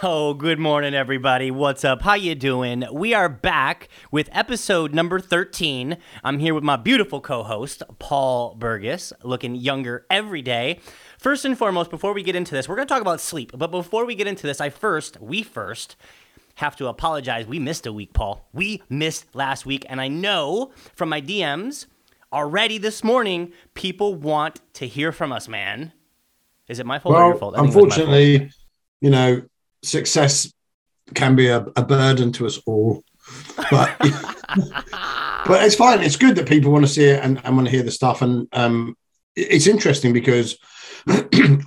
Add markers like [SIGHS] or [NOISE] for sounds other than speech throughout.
Oh, good morning everybody. What's up? How you doing? We are back with episode number 13. I'm here with my beautiful co-host, Paul Burgess, looking younger every day. First and foremost, before we get into this, we're going to talk about sleep. But before we get into this, I first, we first have to apologize. We missed a week, Paul. We missed last week, and I know from my DMs already this morning, people want to hear from us, man. Is it my fault or your Well, fault? I think it was my fault. unfortunately, you know, success can be a, a burden to us all. But [LAUGHS] but it's fine. It's good that people want to see it and, and want to hear the stuff. And um, it's interesting because [CLEARS THROAT]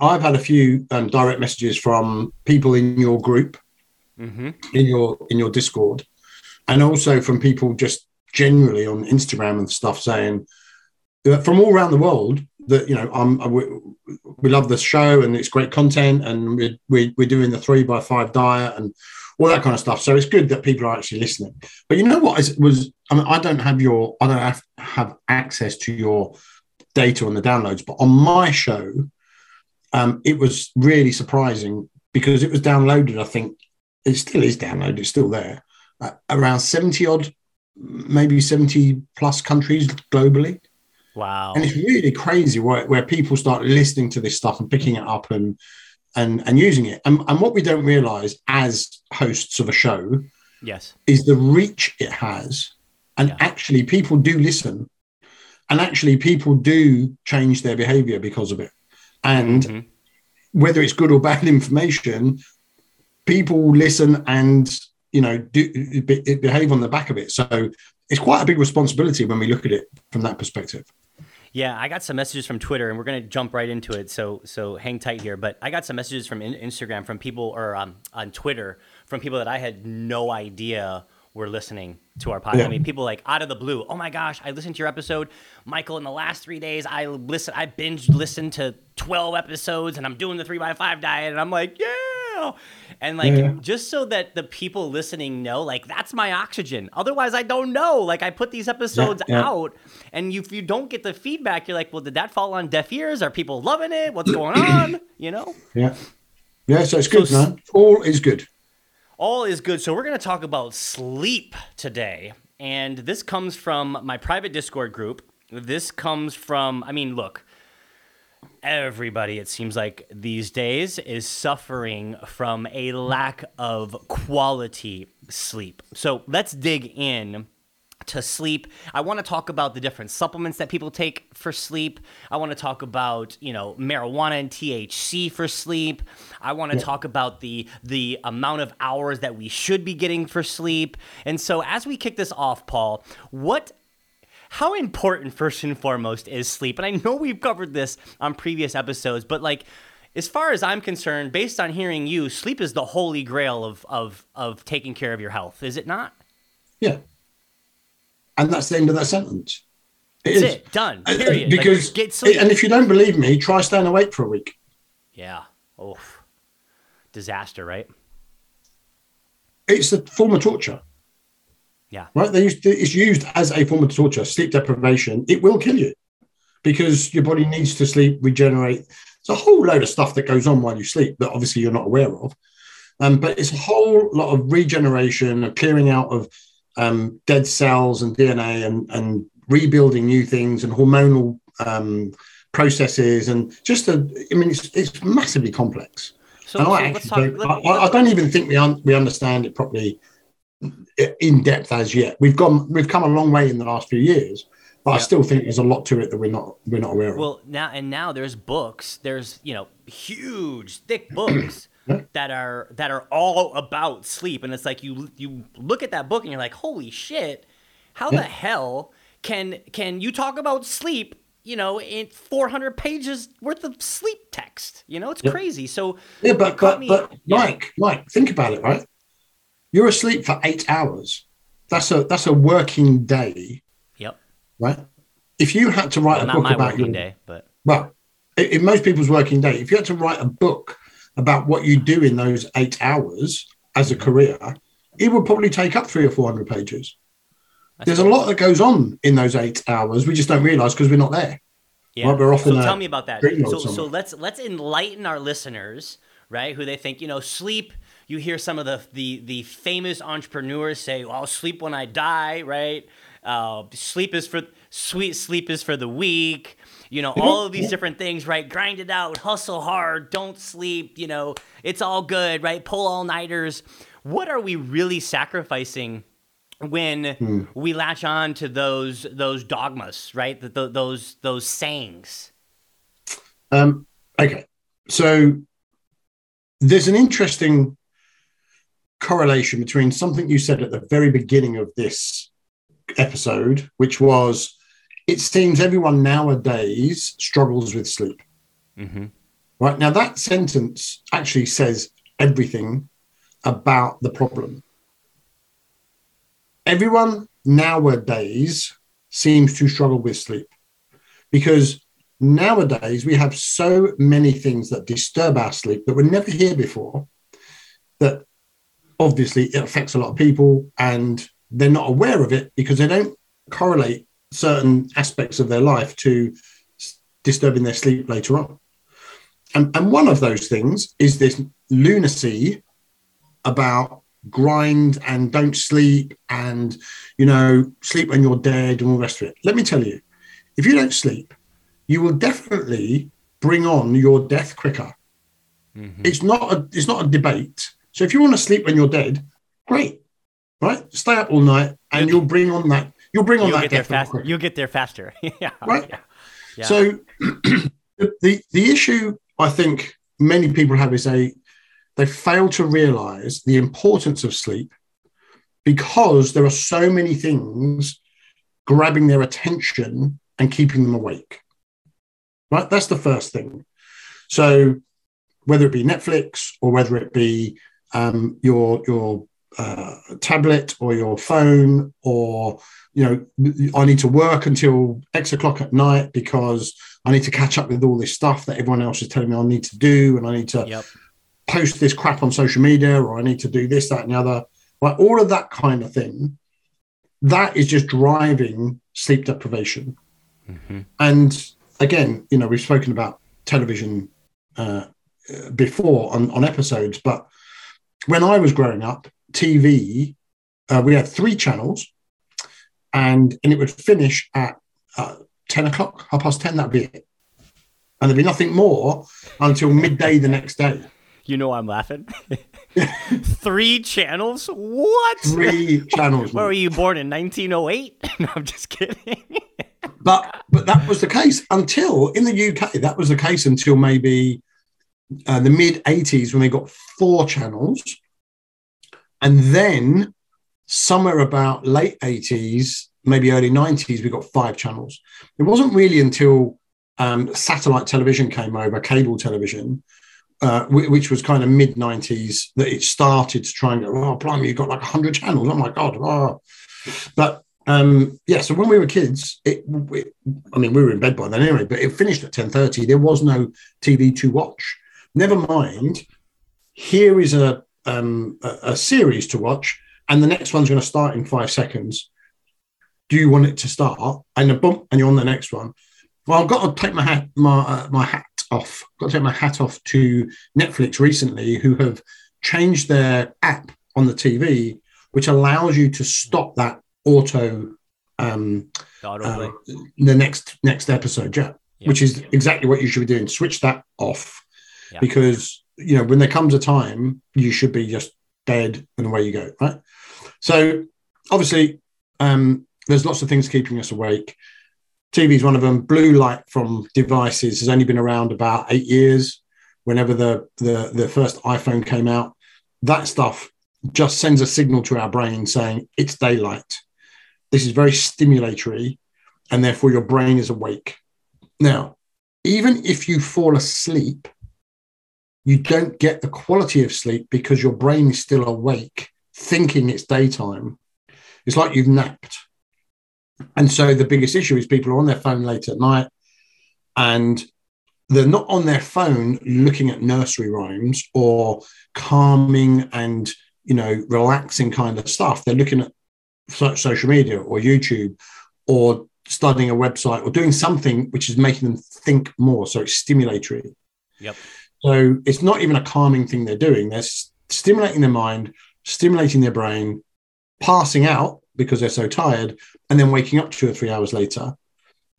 I've had a few um, direct messages from people in your group, Mm-hmm. in your in your Discord, and also from people just generally on Instagram and stuff saying from all around the world that you know I, we, we love the show and it's great content and we, we, we're doing the three by five diet and all that kind of stuff. So it's good that people are actually listening. But you know what is, was I mean I don't have your I don't have, have access to your data on the downloads, but on my show, um, it was really surprising because it was downloaded. I think it still is downloaded. It's still there. Uh, around seventy odd, maybe seventy plus countries globally. Wow. And it's really crazy where, where people start listening to this stuff and picking it up and and and using it. And, and what we don't realize as hosts of a show Yes. is the reach it has. And Yeah. actually people do listen. And actually people do change their behavior because of it. And Mhm. whether it's good or bad [LAUGHS] information, people listen and you know do be, behave on the back of it. So it's quite a big responsibility when we look at it from that perspective. Yeah, I got some messages from Twitter, and we're gonna jump right into it. So, so hang tight here. But I got some messages from in- Instagram from people, or um, on Twitter from people that I had no idea were listening to our podcast. Yeah. I mean, people like out of the blue. Oh my gosh, I listened to your episode, Michael. In the last three days, I listen, I binge listened to twelve episodes, and I'm doing the three by five diet, and I'm like, yeah. And like, Yeah. just so that the people listening know, like, that's my oxygen. Otherwise, I don't know. Like, I put these episodes yeah. out, and if you don't get the feedback, you're like, well, did that fall on deaf ears? Are people loving it? What's going on? You know, Yeah. Yeah, so it's good, So man. All is good. all is good. So we're gonna talk about sleep today, and this comes from my private Discord group. This comes from, I mean, look. Everybody, it seems like these days, is suffering from a lack of quality sleep. So let's dig in to sleep. I want to talk about the different supplements that people take for sleep. I want to talk about, you know, marijuana and THC for sleep. I want to talk about the the amount of hours that we should be getting for sleep. And so as we kick this off, Paul, what how important first and foremost is sleep? And I know we've covered this on previous episodes, but like as far as I'm concerned, based on hearing you, sleep is the holy grail of of of taking care of your health, is it not? Yeah. And that's the end of that sentence. It That's is. it. Done. Uh, uh, Period. Like, get sleep. and if you don't believe me, try staying awake for a week. Yeah. Oh, disaster, right? It's a form of torture, Yeah. right? They used it's used as a form of torture. Sleep deprivation, it will kill you because your body needs to sleep, regenerate. It's a whole load of stuff that goes on while you sleep that obviously you're not aware of. Um, but it's a whole lot of regeneration, of clearing out of um, dead cells and DNA and, and rebuilding new things and hormonal um, processes and just a, I mean, it's, it's massively complex. So, And so I, actually talk. I, I don't even think we un, we understand it properly in depth as yet. We've gone, we've come a long way in the last few years, but I still think there's a lot to it that we're not we're not aware of. Well, now and now there's books. There's you know huge thick [CLEARS THROAT] books that are that are all about sleep, and it's like you you look at that book and you're like, holy shit, how the hell can can you talk about sleep? You know, in 400 pages worth of sleep text. You know, it's Yeah. crazy. So yeah, but but me- but yeah. Mike, Mike, think about it, right? You're asleep for eight hours. That's a that's a working day, Yep. right? If you had to write Well, a book about working your day, but well, in most people's working day, if you had to write a book about what you do in those eight hours as Mm-hmm. a career, it would probably take up three or four hundred pages. That's There's a lot that goes on in those eight hours. We just don't realize because we're not there. Yeah. Right, we're off so tell me about that. So, so let's let's enlighten our listeners, right? Who they think you know sleep. You hear some of the the the famous entrepreneurs say, "Well, I'll sleep when I die," right? Uh, sleep is for sweet sleep is for the weak. You know, all of these different things, right? Grind it out, hustle hard, don't sleep. You know, it's all good, right? Pull all nighters. What are we really sacrificing? when hmm. we latch on to those those dogmas, right? The, the, those those sayings. Um, okay, so there's an interesting correlation between something you said at the very beginning of this episode, which was it seems everyone nowadays struggles with sleep. Mm-hmm. Right now, that sentence actually says everything about the problem. Everyone nowadays seems to struggle with sleep because nowadays we have so many things that disturb our sleep that were never here before that obviously it affects a lot of people and they're not aware of it because they don't correlate certain aspects of their life to disturbing their sleep later on. And, and one of those things is this lunacy about grind and don't sleep and, you know, sleep when you're dead and all the rest of it. Let me tell you, if you don't sleep, you will definitely bring on your death quicker. Mm-hmm. It's not a it's not a debate. So if you want to sleep when you're dead, great, right? Stay up all night, and you'll, bring on that. You'll bring on you'll that get there faster. You'll get there faster. [LAUGHS] yeah. Right. Yeah. yeah. So [CLEARS THROAT] the the issue I think many people have is a they fail to realize the importance of sleep because there are so many things grabbing their attention and keeping them awake. Right? That's the first thing. So whether it be Netflix or whether it be um, your your uh, tablet or your phone or you know I need to work until X o'clock at night because I need to catch up with all this stuff that everyone else is telling me I need to do and I need to yep. post this crap on social media or I need to do this that and the other like all of that kind of thing that is just driving sleep deprivation mm-hmm. and again, you know, we've spoken about television uh, before on, on episodes, but when I was growing up, TV, uh, we had three channels, and and it would finish at uh, ten o'clock, half past ten. That'd be it, and there'd be nothing more until midday the next day. You know I'm laughing. [LAUGHS] Three channels? What? Three channels. Where were you born in 1908? [LAUGHS] no, I'm just kidding. but but that was the case until in the UK. That was the case until maybe uh, the mid 80s when they got four channels, and then somewhere about late 80s, maybe early 90s, we got five channels. It wasn't really until um, satellite television came over, cable television, uh, which was kind of mid 90s, that it started to try and go, oh, blimey, you've got like 100 channels. Oh my God. Oh. But um, yeah, so when we were kids, it, I mean, we were in bed by then anyway, but it finished at 10.30. There was no TV to watch. Never mind, here is a, um, a, a series to watch, and the next one's going to start in five seconds. Do you want it to start? And a bump, and you're on the next one. Well, I've got to take my hat, my, uh, my hat off. I've got to take my hat off to Netflix recently, who have changed their app on the TV, which allows you to stop that auto um, uh, the next next episode, yeah, yep. which is exactly what you should be doing. Switch that off yep. because you know when there comes a time you should be just dead and away you go, right? So obviously, um, there's lots of things keeping us awake. TV is one of them. Blue light from devices has only been around about eight years. Whenever the the, the first iPhone came out, that stuff just sends a signal to our brain saying it's daylight. This is very stimulatory, and therefore your brain is awake. Now, even if you fall asleep, you don't get the quality of sleep because your brain is still awake, thinking it's daytime. It's like you've napped. And so the biggest issue is people are on their phone late at night and they're not on their phone looking at nursery rhymes or calming and you know relaxing kind of stuff they're looking at social media or youtube or studying a website or doing something which is making them think more so it's stimulatory yep so it's not even a calming thing they're doing they're stimulating their mind, stimulating their brain, passing out because they're so tired, and then waking up two or three hours later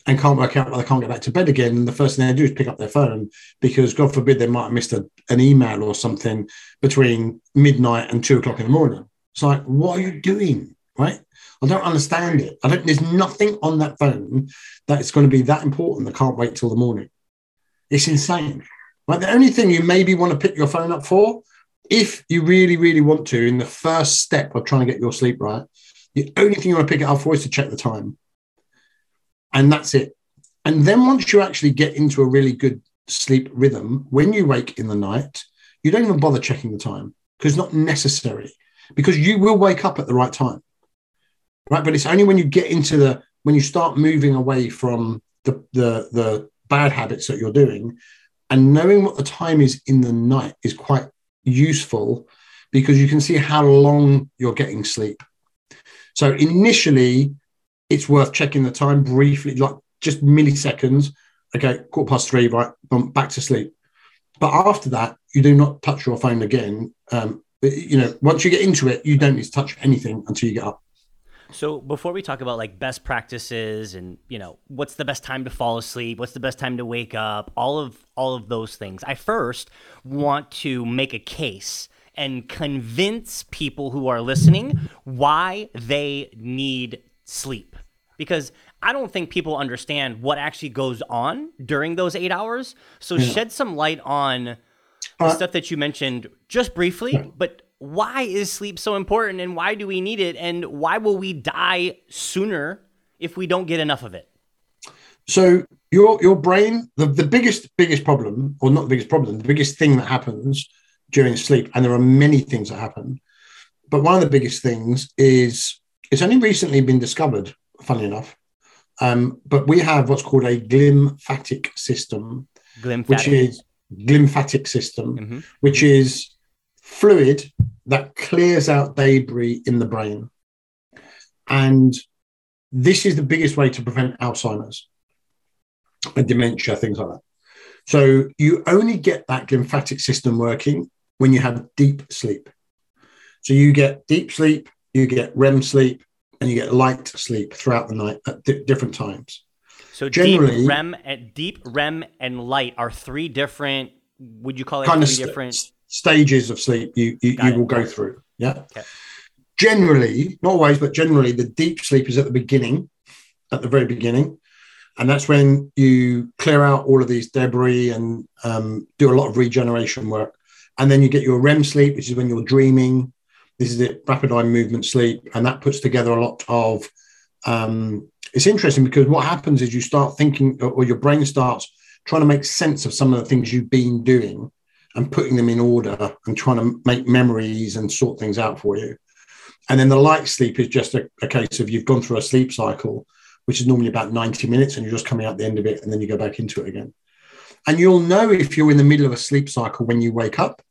and can't work out why they can't get back to bed again. And the first thing they do is pick up their phone because, God forbid, they might have missed a, an email or something between midnight and two o'clock in the morning. It's like, what are you doing? Right? I don't understand it. I don't. There's nothing on that phone that is going to be that important that can't wait till the morning. It's insane. Right? The only thing you maybe want to pick your phone up for, if you really, really want to, in the first step of trying to get your sleep right, the only thing you want to pick it up for is to check the time and that's it. And then once you actually get into a really good sleep rhythm, when you wake in the night, you don't even bother checking the time because it's not necessary because you will wake up at the right time. Right. But it's only when you get into the, when you start moving away from the, the, the bad habits that you're doing and knowing what the time is in the night is quite useful because you can see how long you're getting sleep. So initially, it's worth checking the time briefly, like just milliseconds. Okay, quarter past three, right? Bump back to sleep. But after that, you do not touch your phone again. Um, you know, once you get into it, you don't need to touch anything until you get up. So before we talk about like best practices and you know what's the best time to fall asleep, what's the best time to wake up, all of all of those things, I first want to make a case and convince people who are listening why they need sleep because I don't think people understand what actually goes on during those eight hours. So yeah. shed some light on the uh, stuff that you mentioned just briefly, but why is sleep so important and why do we need it and why will we die sooner if we don't get enough of it? So your your brain, the, the biggest biggest problem, or not the biggest problem, the biggest thing that happens during sleep, and there are many things that happen, but one of the biggest things is it's only recently been discovered funny enough. Um, but we have what's called a glymphatic system, glymphatic. which is glymphatic system, mm-hmm. which is fluid that clears out debris in the brain. And this is the biggest way to prevent Alzheimer's and dementia, things like that. So you only get that lymphatic system working when you have deep sleep. So you get deep sleep, you get REM sleep, and you get light sleep throughout the night at di- different times. So generally, deep REM, eh, deep REM and light are three different. Would you call it kind three of different stages of sleep? You you, you will go through. Yeah. Generally, not always, but generally, the deep sleep is at the beginning, at the very beginning, and that's when you clear out all of these debris and um, do a lot of regeneration work. And then you get your REM sleep, which is when you're dreaming this is it, rapid eye movement sleep, and that puts together a lot of. Um, it's interesting because what happens is you start thinking, or your brain starts trying to make sense of some of the things you've been doing and putting them in order and trying to make memories and sort things out for you. And then the light sleep is just a, a, case of you've gone through a sleep cycle, which is normally about 90 minutes, and you're just coming out the end of it, and then you go back into it again. And you'll know if you're in the middle of a sleep cycle when you wake up,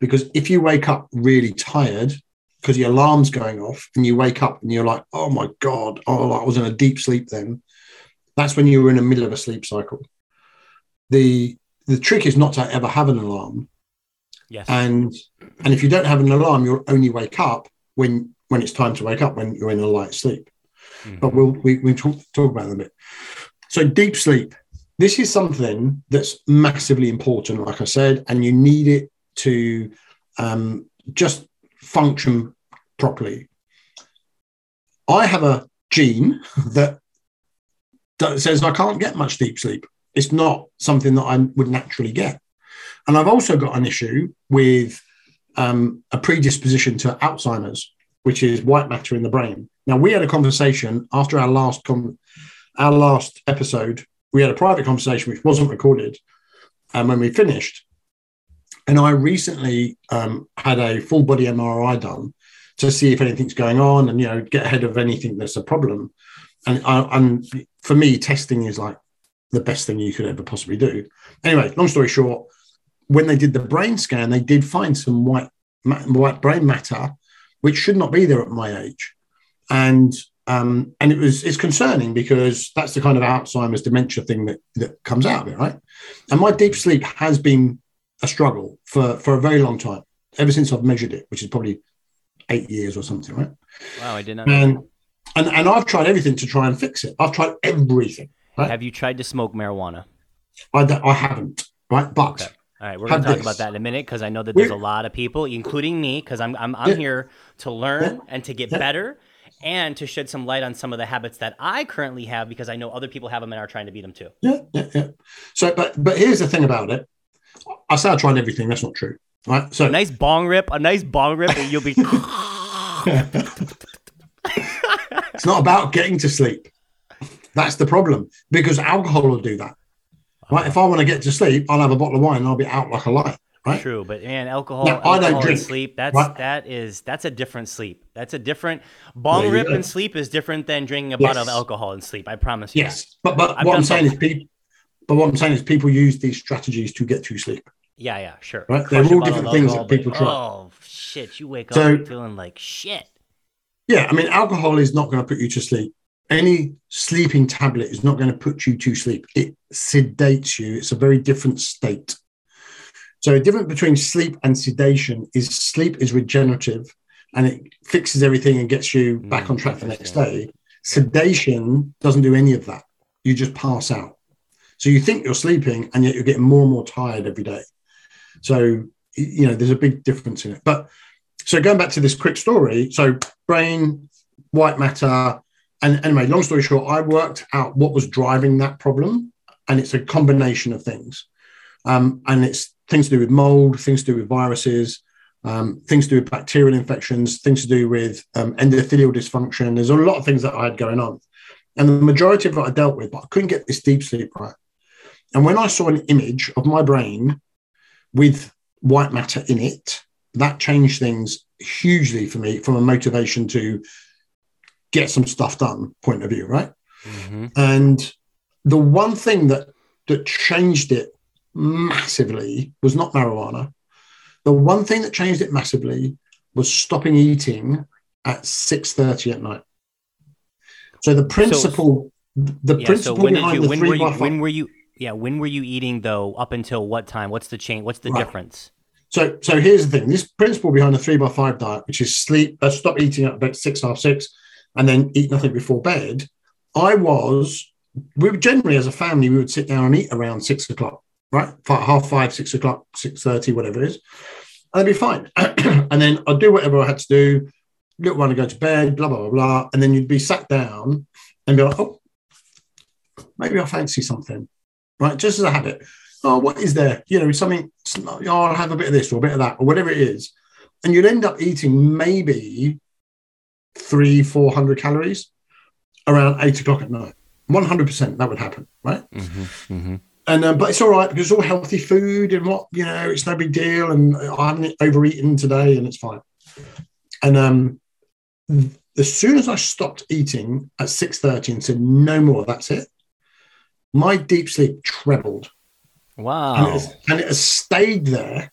because if you wake up really tired, because your alarm's going off and you wake up and you're like, oh my God, oh, I was in a deep sleep then. That's when you were in the middle of a sleep cycle. The the trick is not to ever have an alarm. Yes. And and if you don't have an alarm, you'll only wake up when when it's time to wake up when you're in a light sleep. Mm-hmm. But we'll we, we talk talk about that a bit. So deep sleep. This is something that's massively important, like I said, and you need it to um, just function properly. I have a gene [LAUGHS] that, that says I can't get much deep sleep. It's not something that I would naturally get. And I've also got an issue with um, a predisposition to Alzheimer's, which is white matter in the brain. Now, we had a conversation after our last com- our last episode. We had a private conversation which wasn't recorded, and when we finished, and I recently um, had a full body MRI done to see if anything's going on and, you know, get ahead of anything that's a problem. And, I, and for me, testing is like the best thing you could ever possibly do. Anyway, long story short, when they did the brain scan, they did find some white, white brain matter, which should not be there at my age. And um, and it was it's concerning because that's the kind of Alzheimer's dementia thing that, that comes out of it, right? And my deep sleep has been a struggle for, for a very long time. ever since I've measured it, which is probably eight years or something, right? Wow, I did not. know. And and and I've tried everything to try and fix it. I've tried everything. Right? Have you tried to smoke marijuana? I I haven't, right? But Okay. All right, we're going to talk this. about that in a minute because I know that there's a We're- lot of people, including me, because I'm I'm, I'm here to learn and to get better and to shed some light on some of the habits that I currently have because I know other people have them and are trying to beat them too. yeah, yeah, yeah. So, but but here's the thing about it. I say I tried everything. That's not true, right? So A nice bong rip, a nice bong rip, and you'll be. [LAUGHS] [LAUGHS] it's not about getting to sleep. That's the problem because alcohol will do that. Right? If I want to get to sleep, I'll have a bottle of wine and I'll be out like a light. Right? True, but man, alcohol, Now, I don't alcohol and drink, sleep. That's right? that is that's a different sleep. That's a different bong rip go. and sleep is different than drinking a bottle of alcohol and sleep. I promise you. Yes, but but I've what I'm saying both. is people. But what I'm saying is people use these strategies to get to sleep. Yeah, yeah, sure. Right, they're all different things that alcohol, people try. Oh shit! You wake So- up feeling like shit. Yeah, I mean, alcohol is not going to put you to sleep. Any sleeping tablet is not going to put you to sleep. It sedates you. It's a very different state. So, the difference between sleep and sedation is sleep is regenerative and it fixes everything and gets you back Mm, on track the next day. Sedation doesn't do any of that. You just pass out. So, you think you're sleeping and yet you're getting more and more tired every day. So, you know, there's a big difference in it. But so going back to this quick story, so brain, white matter, and anyway, long story short, I worked out what was driving that problem, and it's a combination of things, um, and it's things to do with mold, things to do with viruses, um, things to do with bacterial infections, things to do with um, endothelial dysfunction. There's a lot of things that I had going on, and the majority of it I dealt with, but I couldn't get this deep sleep right. And when I saw an image of my brain with white matter in it, that changed things hugely for me from a motivation to get some stuff done point of view, right? Mm-hmm. And the one thing that that changed it massively was not marijuana. The one thing that changed it massively was stopping eating at 6:30 at night. So the principle the Yeah. So principle when behind you? the When three were you? by five- When were you? Yeah. When were you eating though? Up until what time? What's the change? What's the Right. difference? So, so here's the thing: this principle behind the three by five diet, which is sleep, uh, stop eating at about six, half six, and then eat nothing before bed. I was, we would generally as a family, we would sit down and eat around six o'clock, right? Half five, six o'clock, six thirty, whatever it is, and it'd be fine. [CLEARS THROAT] and then I'd do whatever I had to do. Little one to go to bed, blah blah blah blah, and then you'd be sat down and be like, oh, maybe I fancy something, right? Just as a habit oh, what is there? You know, something, oh, I'll have a bit of this or a bit of that or whatever it is. And you'd end up eating maybe three, 400 calories around eight o'clock at night. 100% that would happen, right? Mm-hmm. Mm-hmm. And, um, but it's all right because it's all healthy food and what, you know, it's no big deal. And I haven't overeaten today and it's fine. And um, as soon as I stopped eating at 6.30 and said, no more, that's it, my deep sleep trebled and, it Wow. has, and it has stayed there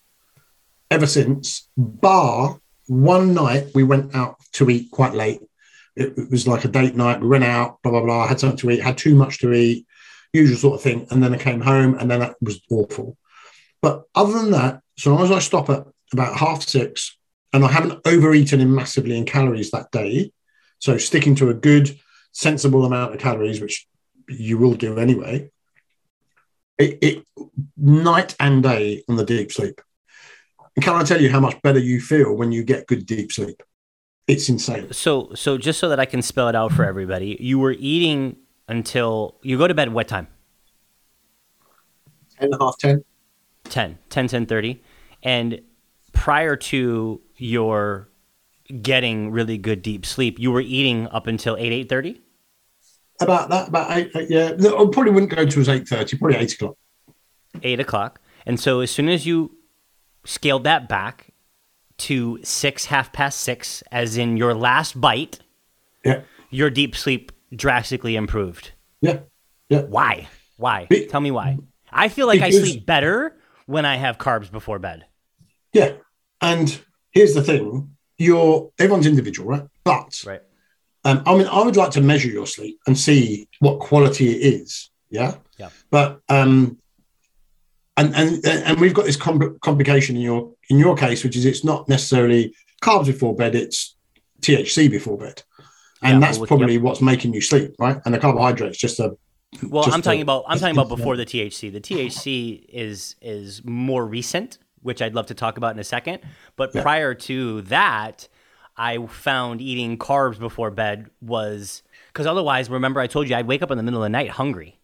ever since. Bar one night, we went out to eat quite late. It, it was like a date night. We went out, blah blah blah. I had something to eat, had too much to eat, usual sort of thing. And then I came home, and then that was awful. But other than that, so long as I stop at about half six, and I haven't overeaten in massively in calories that day, so sticking to a good, sensible amount of calories, which you will do anyway. It, it night and day on the deep sleep. And can I tell you how much better you feel when you get good deep sleep? It's insane. So, so just so that I can spell it out for everybody, you were eating until you go to bed what time? 10 half, 10. 10, 10, 10, 30. And prior to your getting really good deep sleep, you were eating up until 8, 8.30? About that, about eight, eight yeah. No, I probably wouldn't go to as 8.30, probably 8 o'clock. 8 o'clock. And so as soon as you scaled that back to 6, half past 6, as in your last bite, Yeah, your deep sleep drastically improved. yeah, yeah. Why? Why? Be- Tell me why. I feel like I sleep better when I have carbs before bed. Yeah. And here's the thing you're, everyone's individual, right? But Right. Um, I mean, I would like to measure your sleep and see what quality it is. Yeah. Yeah. But um, and and and we've got this compl- complication in your in your case, which is it's not necessarily carbs before bed, it's THC before bed. And Yeah, that's well, probably yep. what's making you sleep, right? And the carbohydrates just a Well, just I'm talking about I'm talking about before the THC. The THC is is more recent, which I'd love to talk about in a second. But prior to that, I found eating carbs before bed was because otherwise, remember I told you I'd wake up in the middle of the night hungry.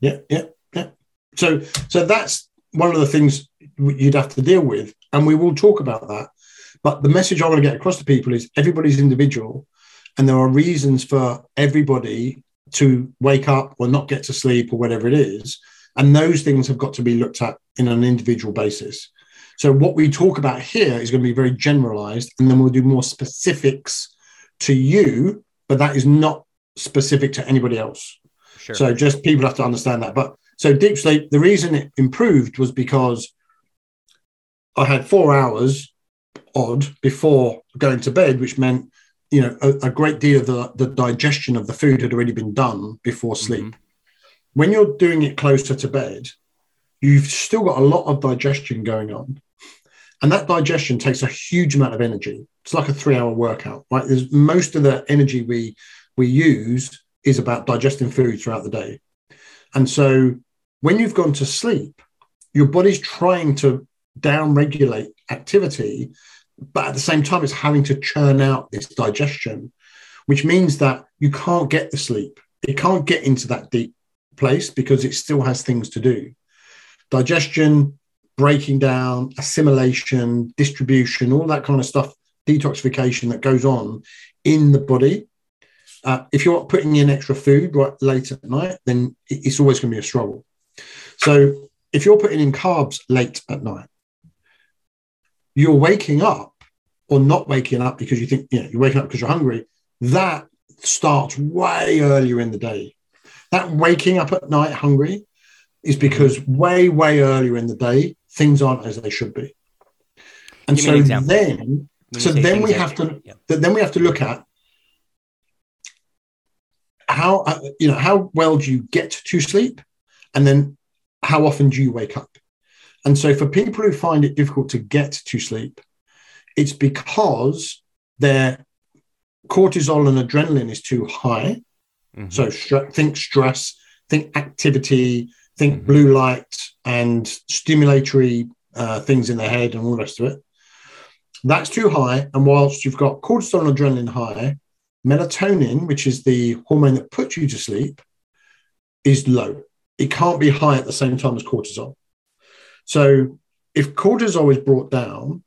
Yeah, yeah, yeah. So, so that's one of the things you'd have to deal with, and we will talk about that. But the message I want to get across to people is everybody's individual, and there are reasons for everybody to wake up or not get to sleep or whatever it is, and those things have got to be looked at in an individual basis. So, what we talk about here is going to be very generalized, and then we'll do more specifics to you, but that is not specific to anybody else. Sure. So just people have to understand that. But so deep sleep, the reason it improved was because I had four hours odd before going to bed, which meant you know a, a great deal of the, the digestion of the food had already been done before sleep. Mm-hmm. When you're doing it closer to bed, you've still got a lot of digestion going on. And that digestion takes a huge amount of energy. It's like a three-hour workout, right? There's most of the energy we we use is about digesting food throughout the day. And so when you've gone to sleep, your body's trying to down regulate activity, but at the same time, it's having to churn out this digestion, which means that you can't get the sleep. It can't get into that deep place because it still has things to do. Digestion, breaking down, assimilation, distribution, all that kind of stuff, detoxification that goes on in the body uh, if you're putting in extra food right late at night, then it's always going to be a struggle. So if you're putting in carbs late at night, you're waking up or not waking up because you think you know, you're waking up because you're hungry. That starts way earlier in the day. That waking up at night hungry is because way, way earlier in the day, things aren't as they should be. And Give me an so then, When so then we have to yeah. then we have to look at how uh, you know how well do you get to sleep and then how often do you wake up and so for people who find it difficult to get to sleep it's because their cortisol and adrenaline is too high Mhm. so stre- think stress think activity think Mhm. blue light and stimulatory uh, things in the head and all the rest of it that's too high. And whilst you've got cortisol and adrenaline high, melatonin, which is the hormone that puts you to sleep, is low. It can't be high at the same time as cortisol. So if cortisol is brought down,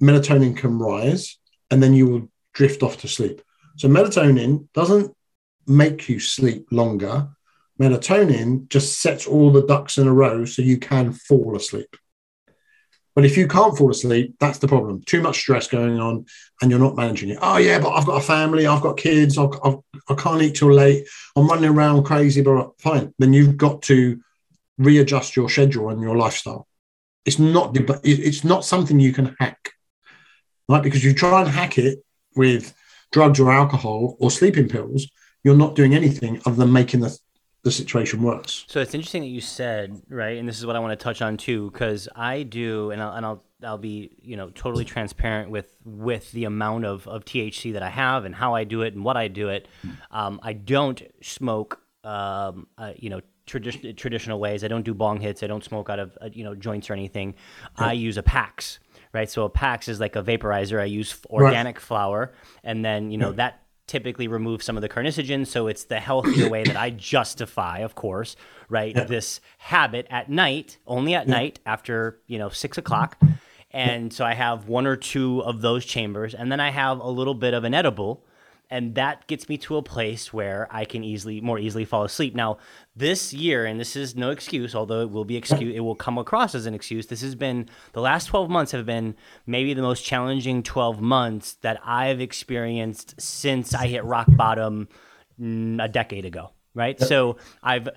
melatonin can rise and then you will drift off to sleep. So melatonin doesn't make you sleep longer. Melatonin just sets all the ducks in a row so you can fall asleep. But if you can't fall asleep, that's the problem. Too much stress going on, and you're not managing it. Oh yeah, but I've got a family, I've got kids, I've, I've, I can't eat till late. I'm running around crazy. But fine, then you've got to readjust your schedule and your lifestyle. It's not it's not something you can hack, right? Because you try and hack it with drugs or alcohol or sleeping pills, you're not doing anything other than making the the situation worse. So it's interesting that you said right, and this is what I want to touch on too, because I do, and I'll, and I'll I'll be you know totally transparent with with the amount of, of THC that I have and how I do it and what I do it. Um, I don't smoke, um, uh, you know. Tradition, traditional ways. I don't do bong hits. I don't smoke out of uh, you know joints or anything. I use a PAX, right? So a PAX is like a vaporizer. I use organic flower, and then you know that typically remove some of the carcinogens. So it's the healthier way that I justify, of course, right? This habit at night, only at night after, you know, six o'clock. Mm-hmm. And so I have one or two of those chambers, and then I have a little bit of an edible. And that gets me to a place where I can easily, more easily fall asleep. Now, this year, and this is no excuse, although it will be excuse, it will come across as an excuse. This has been the last twelve months have been maybe the most challenging twelve months that I've experienced since I hit rock bottom mm, a decade ago. Right. So I've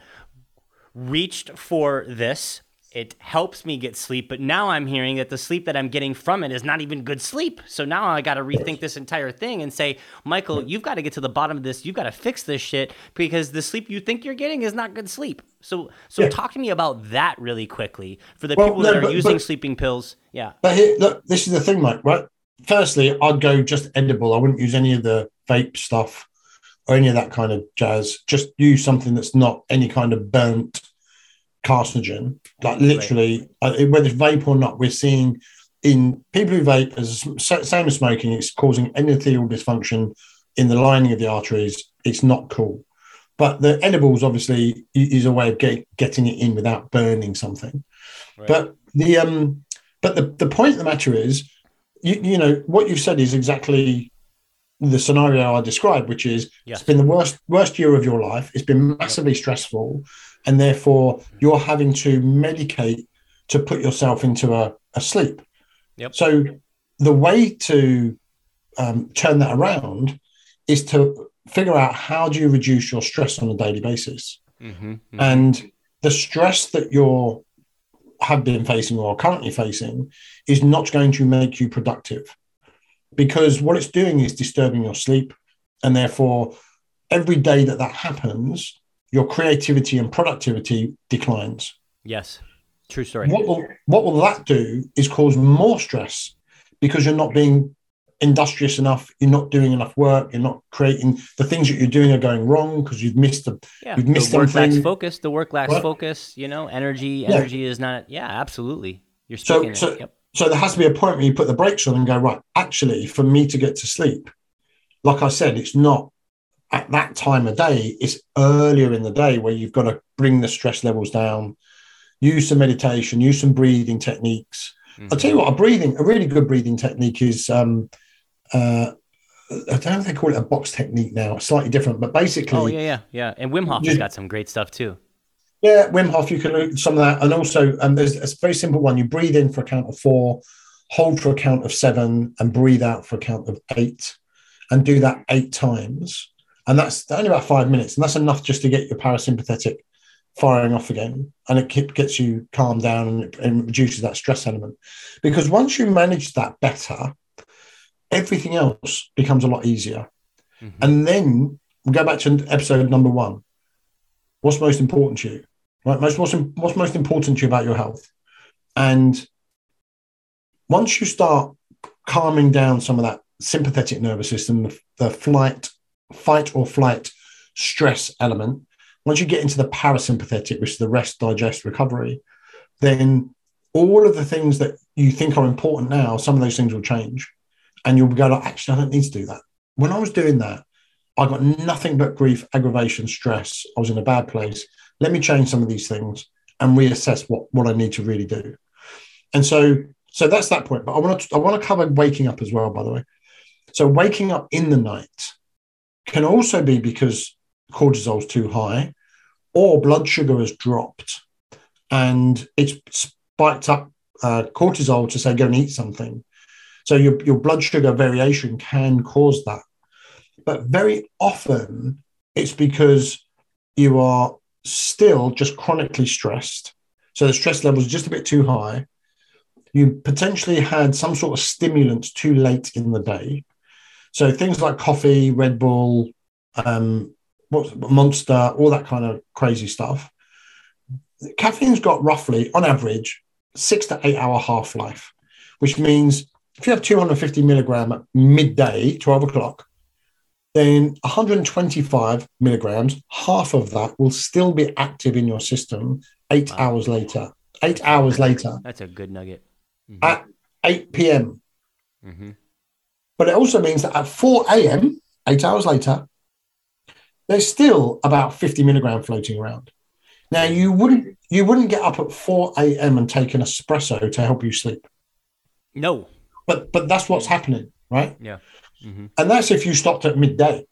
reached for this it helps me get sleep, but now I'm hearing that the sleep that I'm getting from it is not even good sleep. So now I got to rethink this entire thing and say, Michael, you've got to get to the bottom of this. You've got to fix this shit because the sleep you think you're getting is not good sleep. So, so Yeah. talk to me about that really quickly for the Well, people no, that are but- using but- sleeping pills. Yeah. But here, look, this is the thing, Mike. Right? Firstly, I'd go just edible. I wouldn't use any of the vape stuff or any of that kind of jazz. Just use something that's not any kind of burnt carcinogen. Like literally, uh, whether it's vape or not, we're seeing in people who vape as same as smoking, it's causing endothelial dysfunction in the lining of the arteries. It's not cool. But the edibles obviously is a way of get, getting it in without burning something. Right. But the um, but the, the point of the matter is, you, you know, what you've said is exactly the scenario I described, which is Yes. it's been the worst worst year of your life. It's been massively stressful, and therefore you're having to medicate to put yourself into a, a sleep. Yep. So the way to um, turn that around is to figure out how do you reduce your stress on a daily basis Mm-hmm. and the stress that you're have been facing or are currently facing is not going to make you productive because what it's doing is disturbing your sleep and therefore every day that that happens your creativity and productivity declines yes. True story. what will what will that do is cause more stress because you're not being industrious enough you're not doing enough work you're not creating the things that you're doing are going wrong because you've missed the Yeah, You've missed the work lacks focus. The work lacks focus. You know, energy. Yeah. Energy is not. Yeah, absolutely. You're So- so- yep. so there has to be a point where you put the brakes on and go right actually for me to get to sleep like i said it's not at that time of day it's earlier in the day where you've got to bring the stress levels down use some meditation use some breathing techniques i'll tell you what a breathing a really good breathing technique is um uh I don't know if they call it a box technique now, it's slightly different, but basically, Oh yeah, yeah, yeah. And Wim Hof has got some great stuff too. Yeah, Wim Hof, you can do some of that. And also, um, there's a very simple one. You breathe in for a count of four, hold for a count of seven, and breathe out for a count of eight, and do that eight times. And that's only about five minutes. And that's enough just to get your parasympathetic firing off again. And it gets you calmed down and, it- and reduces that stress element. Because once you manage that better, everything else becomes a lot easier. Mhm. And then we go back to episode number one. What's most important to you? Right? Most what's, what's most important to you about your health? And once you start calming down some of that sympathetic nervous system, the, the flight, fight or flight stress element, once you get into the parasympathetic, which is the rest, digest, recovery, then all of the things that you think are important now, some of those things will change. And you'll go, like, actually, I don't need to do that. When I was doing that, I got nothing but grief, aggravation, stress. I was in a bad place. Let me change some of these things and reassess what, what I need to really do. And so, so that's that point. But I want to I want to cover waking up as well, by the way. So waking up in the night can also be because cortisol is too high, or blood sugar has dropped, and it's spiked up uh, cortisol to say go and eat something. So your your blood sugar variation can cause that but very often it's because you are still just chronically stressed. So the stress level is just a bit too high. You potentially had some sort of stimulants too late in the day. So things like coffee, Red Bull, um, what's Monster, all that kind of crazy stuff. Caffeine's got roughly, on average, six to eight hour half life, which means if you have 250 milligram at midday, 12 o'clock, then 125 milligrams, half of that will still be active in your system eight Wow. hours later. Eight hours later That's a good nugget. Mhm. at 8 p.m. Mhm. But it also means that at 4 a.m., eight hours later, there's still about 50 milligram floating around. Now you wouldn't you wouldn't get up at 4 a.m. and take an espresso to help you sleep. No. But but that's what's happening, right? Yeah. Mhm. And that's if you stopped at midday.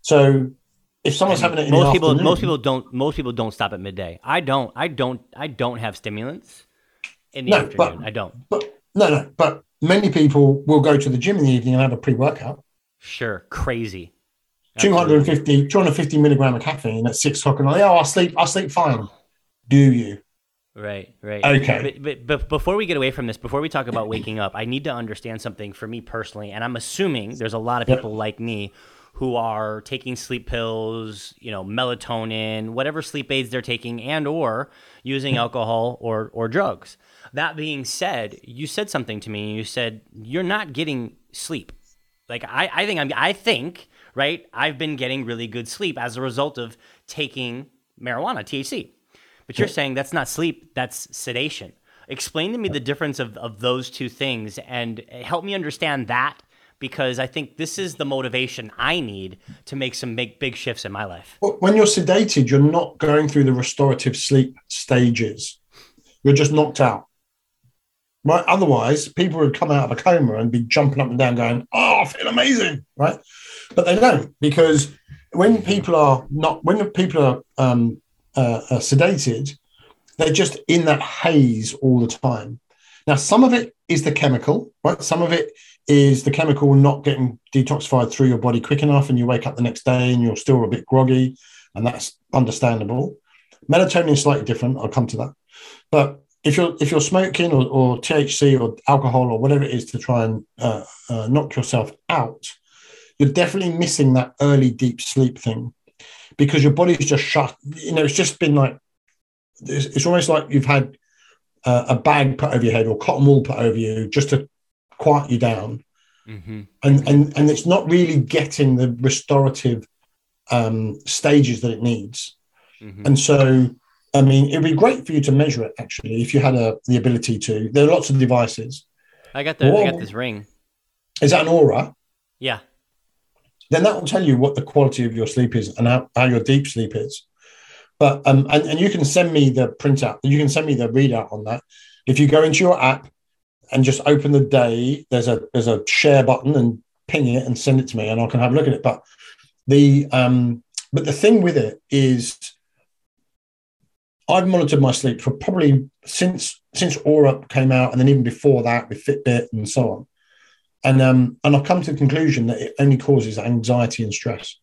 So if someone's And having it in most the people, most people don't. Most people don't stop at midday. I don't. I don't. I don't have stimulants in the No, afternoon. but- I don't. but no, no, but many people will go to the gym in the evening and have a pre-workout. Sure. Crazy. Absolutely. 250, 250 milligram of caffeine at six o'clock, and oh, I'll sleep, I'll sleep fine. Do you? Right, right. Okay. But, but, but before we get away from this, before we talk about waking up, I need to understand something for me personally, and I'm assuming there's a lot of people like me who are taking sleep pills, you know, melatonin, whatever sleep aids they're taking, and or using hmm. alcohol or or drugs. That being said, you said something to me. You said you're not getting sleep. Like I, I think I'm, I think right. I've been getting really good sleep as a result of taking marijuana, THC. But you're saying that's not sleep, that's sedation. Explain to me the difference of, of those two things and help me understand that because I think this is the motivation I need to make some big, big shifts in my life. When you're sedated, you're not going through the restorative sleep stages. You're just knocked out. Right? Otherwise, people would come out of a coma and be jumping up and down, going, "Oh, I feel amazing!" Right? But they don't because when people are not, when people are um, uh, uh, sedated, they're just in that haze all the time. Now, some of it is the chemical, right? Some of it is the chemical not getting detoxified through your body quick enough, and you wake up the next day and you're still a bit groggy, and that's understandable. Melatonin is slightly different. I'll come to that. But if you're if you're smoking or, or THC or alcohol or whatever it is to try and uh, uh, knock yourself out, you're definitely missing that early deep sleep thing because your body's just shut. You know, it's just been like it's, it's almost like you've had uh, a bag put over your head or cotton wool put over you just to quiet you down, mm-hmm. and and and it's not really getting the restorative um, stages that it needs, mm-hmm. and so. I mean, it'd be great for you to measure it actually if you had a, the ability to. There are lots of devices. I got the I got this ring. Is that an Oura? Yeah then that will tell you what the quality of your sleep is and how, how your deep sleep is. But um, and, and you can send me the printout, you can send me the readout on that. If you go into your app and just open the day, there's a there's a share button and ping it and send it to me and I can have a look at it. But the um but the thing with it is I've monitored my sleep for probably since since Oura came out, and then even before that with Fitbit and so on and um, and I've come to the conclusion that it only causes anxiety and stress.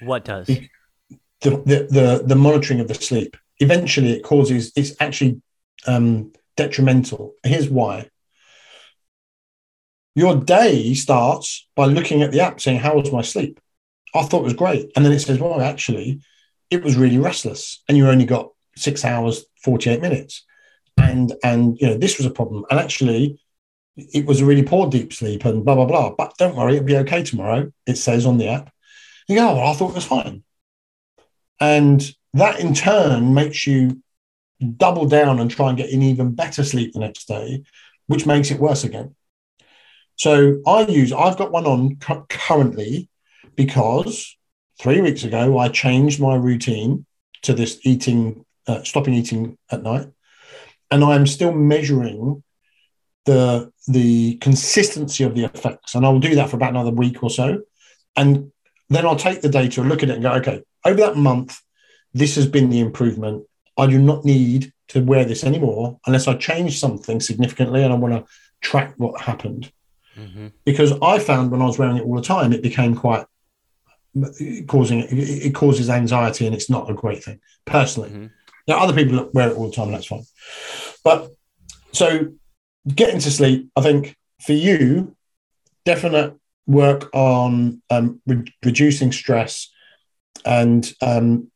What does the the the, the monitoring of the sleep? Eventually, it causes it's actually um, detrimental. Here's why. Your day starts by looking at the app saying, How was my sleep? I thought it was great. And then it says, Well, actually, it was really restless. And you only got six hours, 48 minutes. And and you know, this was a problem. And actually, it was a really poor deep sleep and blah, blah, blah. But don't worry, it'll be okay tomorrow, it says on the app. You go, oh, well, I thought it was fine. And that in turn makes you double down and try and get an even better sleep the next day, which makes it worse again. So I use, I've got one on cu- currently because three weeks ago I changed my routine to this eating, uh, stopping eating at night. And I'm still measuring the the consistency of the effects. And I'll do that for about another week or so. And then I'll take the data and look at it and go, okay, over that month, this has been the improvement. I do not need to wear this anymore unless I change something significantly and I want to track what happened. Mm-hmm. Because I found when I was wearing it all the time, it became quite causing it causes anxiety and it's not a great thing personally. Mm-hmm. Now other people wear it all the time, and that's fine. But so getting to sleep, I think for you, definite work on um, re- reducing stress and um,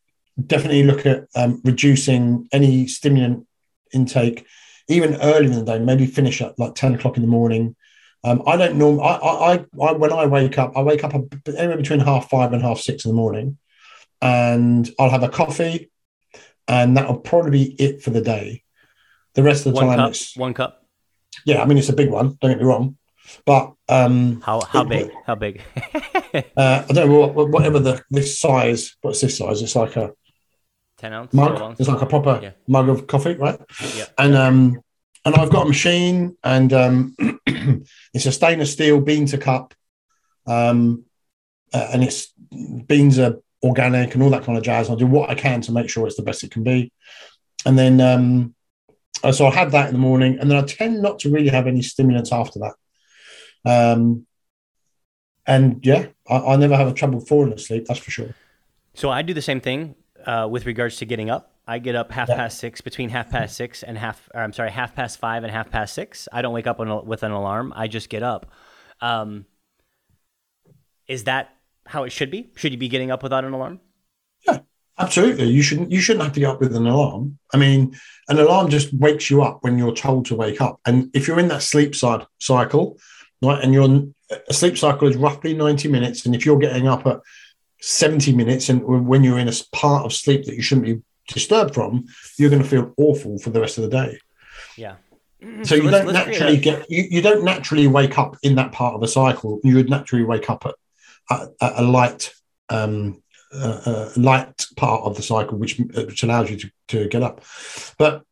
definitely look at um, reducing any stimulant intake even earlier in the day, maybe finish at like 10 o'clock in the morning. Um, I don't know. I, I, I, when I wake up, I wake up anywhere between half five and half six in the morning, and I'll have a coffee, and that'll probably be it for the day. The rest of the one time, cup, it's one cup yeah, I mean it's a big one. Don't get me wrong, but um, how how big? How big? [LAUGHS] uh, I don't know what, whatever the this size. What's this size? It's like a ten ounce mug. It's like a proper yeah. mug of coffee, right? Yeah. And um, and I've got a machine, and um, [CLEARS THROAT] it's a stainless steel bean to cup, um, uh, and it's beans are organic and all that kind of jazz. I'll do what I can to make sure it's the best it can be, and then um, uh, so I had that in the morning, and then I tend not to really have any stimulants after that. Um, and yeah, I, I never have a trouble falling asleep. That's for sure. So I do the same thing uh, with regards to getting up. I get up half Yeah. past six, between half past six and half, or I'm sorry, half past five and half past six. I don't wake up on a, with an alarm. I just get up. Um, is that how it should be? Should you be getting up without an alarm? Yeah, absolutely. You shouldn't you shouldn't have to get up with an alarm. I mean, an alarm just wakes you up when you're told to wake up. And if you're in that sleep cy- cycle, right, and you're a sleep cycle is roughly 90 minutes, and if you're getting up at 70 minutes and when you're in a part of sleep that you shouldn't be disturbed from, you're going to feel awful for the rest of the day. Yeah. So, you let's- don't let's naturally get you, you don't naturally wake up in that part of the cycle. You would naturally wake up at, at a light um, uh, uh, light part of the cycle, which which allows you to, to get up. But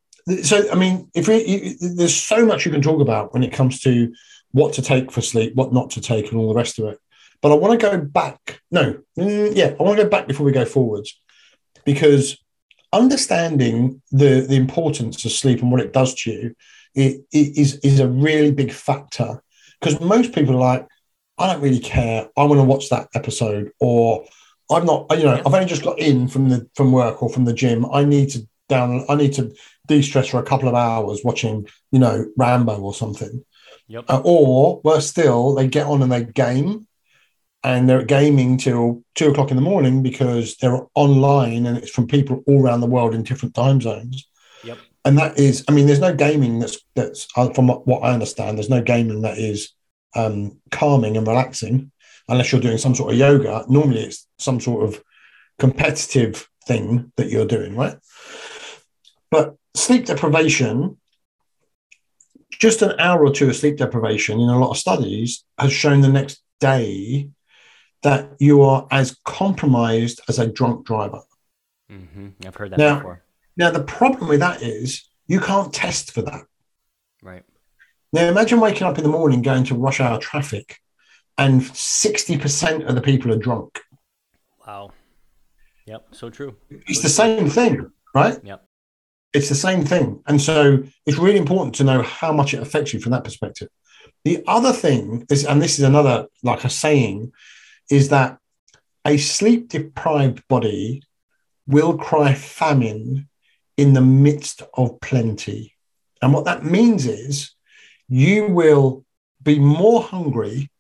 so I mean, if we, you, there's so much you can talk about when it comes to what to take for sleep, what not to take, and all the rest of it. But I want to go back. No, mm, yeah, I want to go back before we go forwards because understanding the the importance of sleep and what it does to you it, it is is a really big factor because most people are like i don't really care i want to watch that episode or i'm not you know i've only just got in from the from work or from the gym i need to down i need to de-stress for a couple of hours watching you know rambo or something Yep. uh, or worse still they get on and they game and they're gaming till two o'clock in the morning because they're online and it's from people all around the world in different time zones. Yep. And that is, I mean, there's no gaming that's that's uh, from what I understand. There's no gaming that is um, calming and relaxing unless you're doing some sort of yoga. Normally, it's some sort of competitive thing that you're doing, right? But sleep deprivation, just an hour or two of sleep deprivation in a lot of studies has shown the next day that you are as compromised as a drunk driver. Mm-hmm. I've heard that Now- before. Now, the problem with that is you can't test for that. Right. Now, imagine waking up in the morning going to rush hour traffic and 60% of the people are drunk. Wow. Yep. So true. It's the same thing, right? Yep. It's the same thing. And so it's really important to know how much it affects you from that perspective. The other thing is, and this is another, like a saying, is that a sleep deprived body will cry famine in the midst of plenty. And what that means is you will be more hungry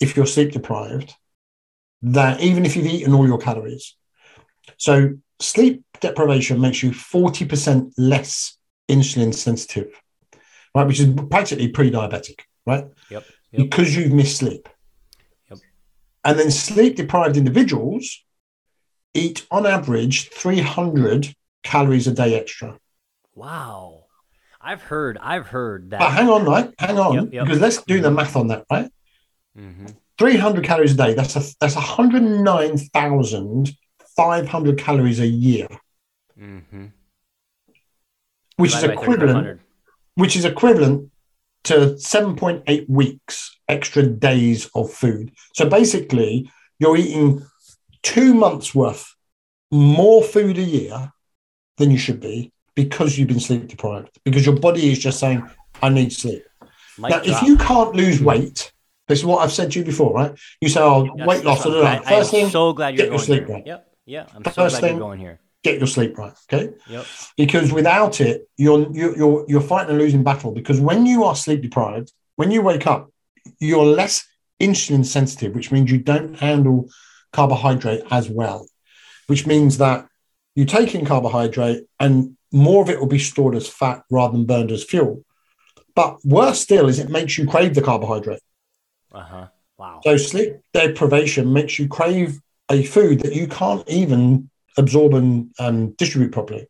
if you're sleep deprived than even if you've eaten all your calories. So sleep deprivation makes you 40% less insulin sensitive, right? Which is practically pre-diabetic, right? Yep. Yep. Because you've missed sleep. Yep. And then sleep deprived individuals eat on average 300 calories a day extra. Wow. I've heard. I've heard that. But hang on, right? Hang on, Yep, yep. because let's do the math on that, right? hmm 300 calories a day. That's a that's 109,500 calories a year, hmm which is equivalent which is equivalent to 7.8 weeks extra days of food. So basically, you're eating two months worth more food a year than you should be because you've been sleep deprived, because your body is just saying, I need sleep. Mic now, drop. if you can't lose hmm. weight, this is what I've said to you before, right? You say, oh, Yes, weight loss. I First am thing, so glad you're your going sleep here. right. Yep. Yeah. I'm so First glad thing- you're going here. get your sleep right. Okay. Yep. because without it, you're you're you're, you're fighting a losing battle. Because when you are sleep deprived, when you wake up, you're less insulin sensitive, which means you don't handle carbohydrate as well. Which means that you take in carbohydrate and more of it will be stored as fat rather than burned as fuel. But worse still is it makes you crave the carbohydrate. Uh huh. Wow. So sleep deprivation makes you crave a food that you can't even absorb and um, distribute properly.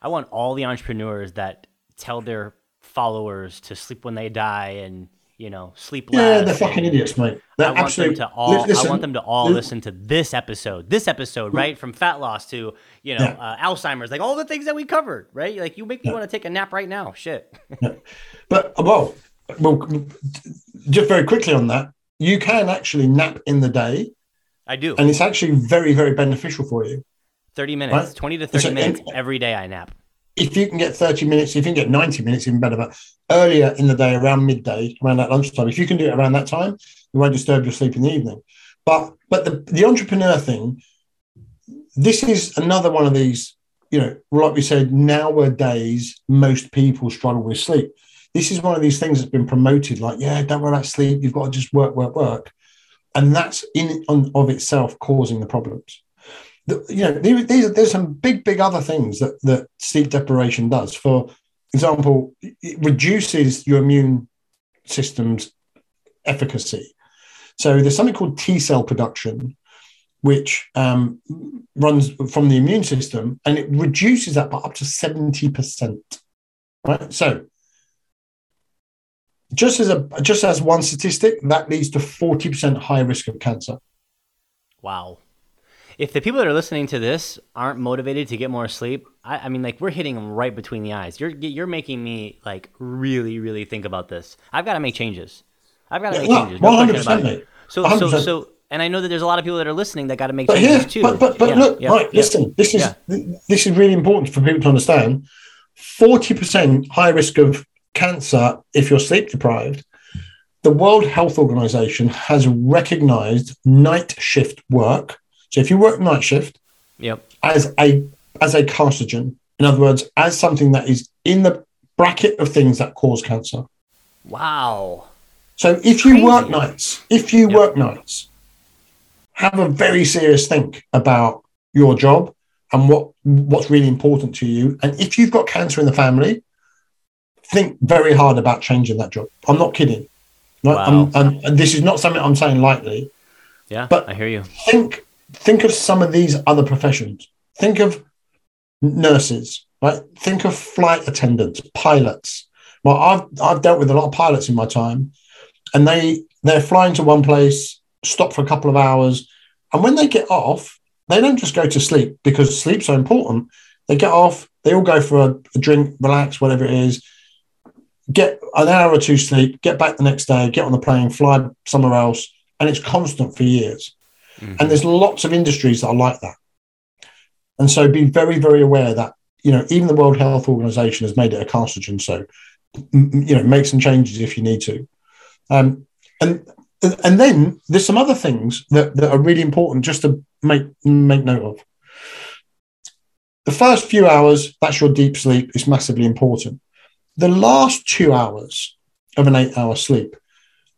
I want all the entrepreneurs that tell their followers to sleep when they die and you know sleep Yeah, less. they're fucking idiots, mate. I They're want absolute. them to all. listen, I want them to all listen to this episode. This episode, right, from fat loss to you know Yeah. uh, Alzheimer's, like all the things that we covered, right? Like you make me want to take a nap right now. Shit. But well, well, just very quickly on that, you can actually nap in the day, I do. and it's actually very, very beneficial for you. Thirty minutes, Right. twenty to thirty So- and- minutes every day. I nap. If you can get 30 minutes, if you can get 90 minutes, even better. But earlier in the day, around midday, around that lunchtime, if you can do it around that time, you won't disturb your sleep in the evening. But but the, the entrepreneur thing, this is another one of these, you know, like we said, nowadays, most people struggle with sleep. This is one of these things that's been promoted like, yeah, don't worry about sleep. You've got to just work, work, work. And that's in on, of itself causing the problems. You know, there, there's some big, big other things that, that sleep deprivation does. For example, it reduces your immune system's efficacy. So there's something called T cell production, which um, runs from the immune system, and it reduces that by up to 70%. Right. So just as a just as one statistic, that leads to 40% higher risk of cancer. Wow. If the people that are listening to this aren't motivated to get more sleep, I, I mean, like we're hitting them right between the eyes. You're you're making me like really, really think about this. I've got to make changes. I've got to yeah, make changes. No 100%, mate. So, 100%. so, so, and I know that there's a lot of people that are listening that got to make but changes too. But, but, but yeah, look, yeah, right, yeah. listen, this is this is really important for people to understand. Forty percent high risk of cancer if you're sleep deprived. The World Health Organization has recognized night shift work. So if you work night shift, yep. as a as a carcinogen, in other words, as something that is in the bracket of things that cause cancer. Wow. So if you work nights, if you yep. work nights, have a very serious think about your job and what what's really important to you. And if you've got cancer in the family, think very hard about changing that job. I'm not kidding. Right? Wow. I'm, and this is not something I'm saying lightly. Yeah, but I hear you. Think think of some of these other professions. Think of nurses, right? Think of flight attendants, pilots. Well, I've I've dealt with a lot of pilots in my time, and they they're flying to one place, stop for a couple of hours, and when they get off, they don't just go to sleep because sleep's so important. They get off, they all go for a, a drink, relax, whatever it is, get an hour or two sleep, get back the next day, get on the plane, fly somewhere else, and it's constant for years. Mm-hmm. And there's lots of industries that are like that. And so be very, very aware that, you know, even the World Health Organization has made it a carcinogen. So, you know, make some changes if you need to. Um, and and then there's some other things that, that are really important just to make make note of. The first few hours, that's your deep sleep, is massively important. The last two hours of an eight hour sleep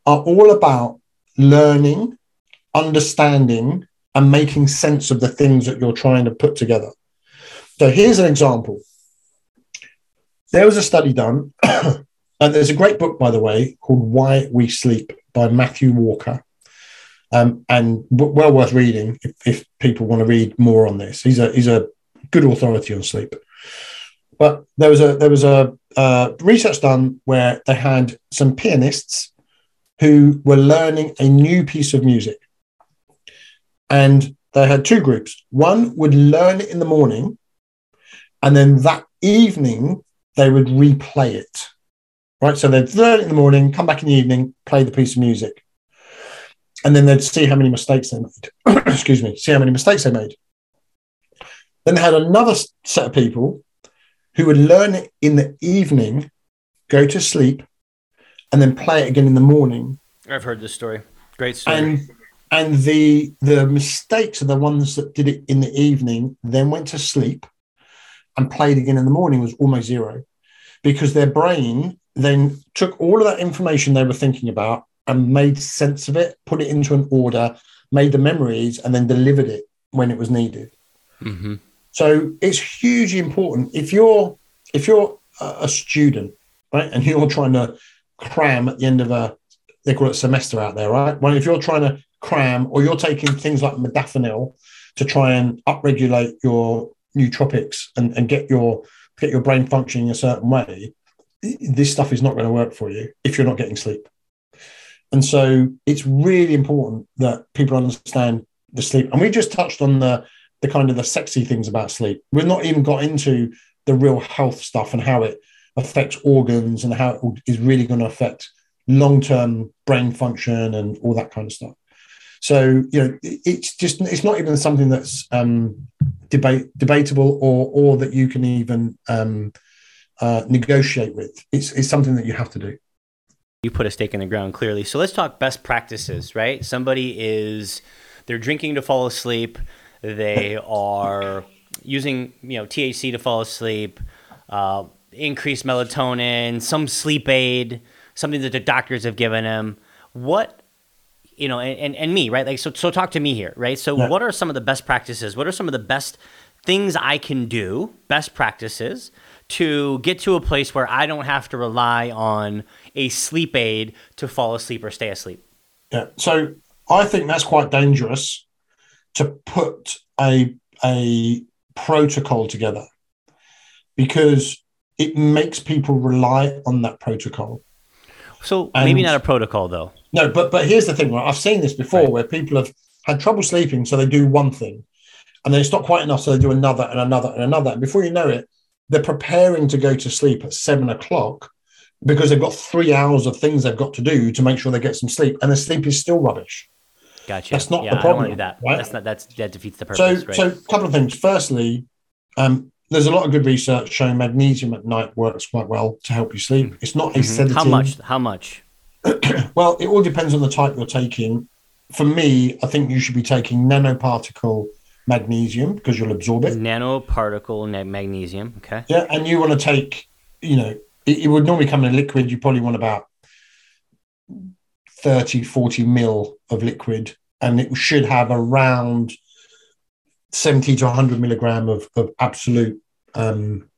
are all about learning, understanding, and making sense of the things that you're trying to put together. So here's an example. There was a study done, [CLEARS THROAT] and there's a great book, by the way, called Why We Sleep by Matthew Walker. Um, and w- well worth reading if, if, people want to read more on this. He's a he's a good authority on sleep. But there was a there was a uh, research done where they had some pianists who were learning a new piece of music, and they had two groups. One would learn it in the morning, and then that evening they would replay it right? So they'd learn in the morning, come back in the evening, play the piece of music, and then they'd see how many mistakes they made. [COUGHS] Excuse me, see how many mistakes they made. Then they had another set of people who would learn it in the evening, go to sleep, and then play it again in the morning. I've heard this story. Great story. And and the the mistakes are the ones that did it in the evening, then went to sleep and played again in the morning was almost zero because their brain then took all of that information they were thinking about and made sense of it, put it into an order, made the memories, and then delivered it when it was needed. Mm-hmm. So it's hugely important if you're if you're a student, right, and [LAUGHS] you're trying to cram at the end of a they call it semester out there, right? Well, if you're trying to cram or you're taking things like modafinil to try and upregulate your nootropics and, and get your get your brain functioning a certain way, this stuff is not going to work for you if you're not getting sleep. And so it's really important that people understand the sleep. And we just touched on the the kind of the sexy things about sleep. We've not even got into the real health stuff and how it affects organs and how it is really going to affect long-term brain function and all that kind of stuff. So you know, it's just it's not even something that's um, debate debatable or or that you can even um, uh, negotiate with. It's, it's something that you have to do. You put a stake in the ground clearly. So let's talk best practices, right? Somebody is they're drinking to fall asleep. they are using you know THC to fall asleep, uh, increased melatonin, some sleep aid, something that the doctors have given them. What you know, and, and me, right? Like, so, so talk to me here, right? So, Yeah. what are some of the best practices? What are some of the best things I can do, best practices, to get to a place where I don't have to rely on a sleep aid to fall asleep or stay asleep? Yeah. So I think that's quite dangerous to put a a protocol together because it makes people rely on that protocol. So, maybe not a protocol, though. No, but but here's the thing, right? I've seen this before Right. where people have had trouble sleeping, so they do one thing, and then it's not quite enough, so they do another and another and another. And before you know it, they're preparing to go to sleep at seven o'clock because they've got three hours of things they've got to do to make sure they get some sleep, and the sleep is still rubbish. Gotcha. That's not yeah, the I don't want to problem, that. right? That's not that's that defeats the So, purpose, right? so a couple of things. Firstly, um, there's a lot of good research showing magnesium at night works quite well to help you sleep. It's not a Mhm. sedative. How much? How much? [CLEARS THROAT] Well, it all depends on the type you're taking. For me, I think you should be taking nanoparticle magnesium because you'll absorb it. Nanoparticle ne- magnesium. Okay. Yeah, and you want to take, you know, it, it would normally come in a liquid. You probably want about 30, 40 mil of liquid, and it should have around 70 to 100 milligram of, of absolute um,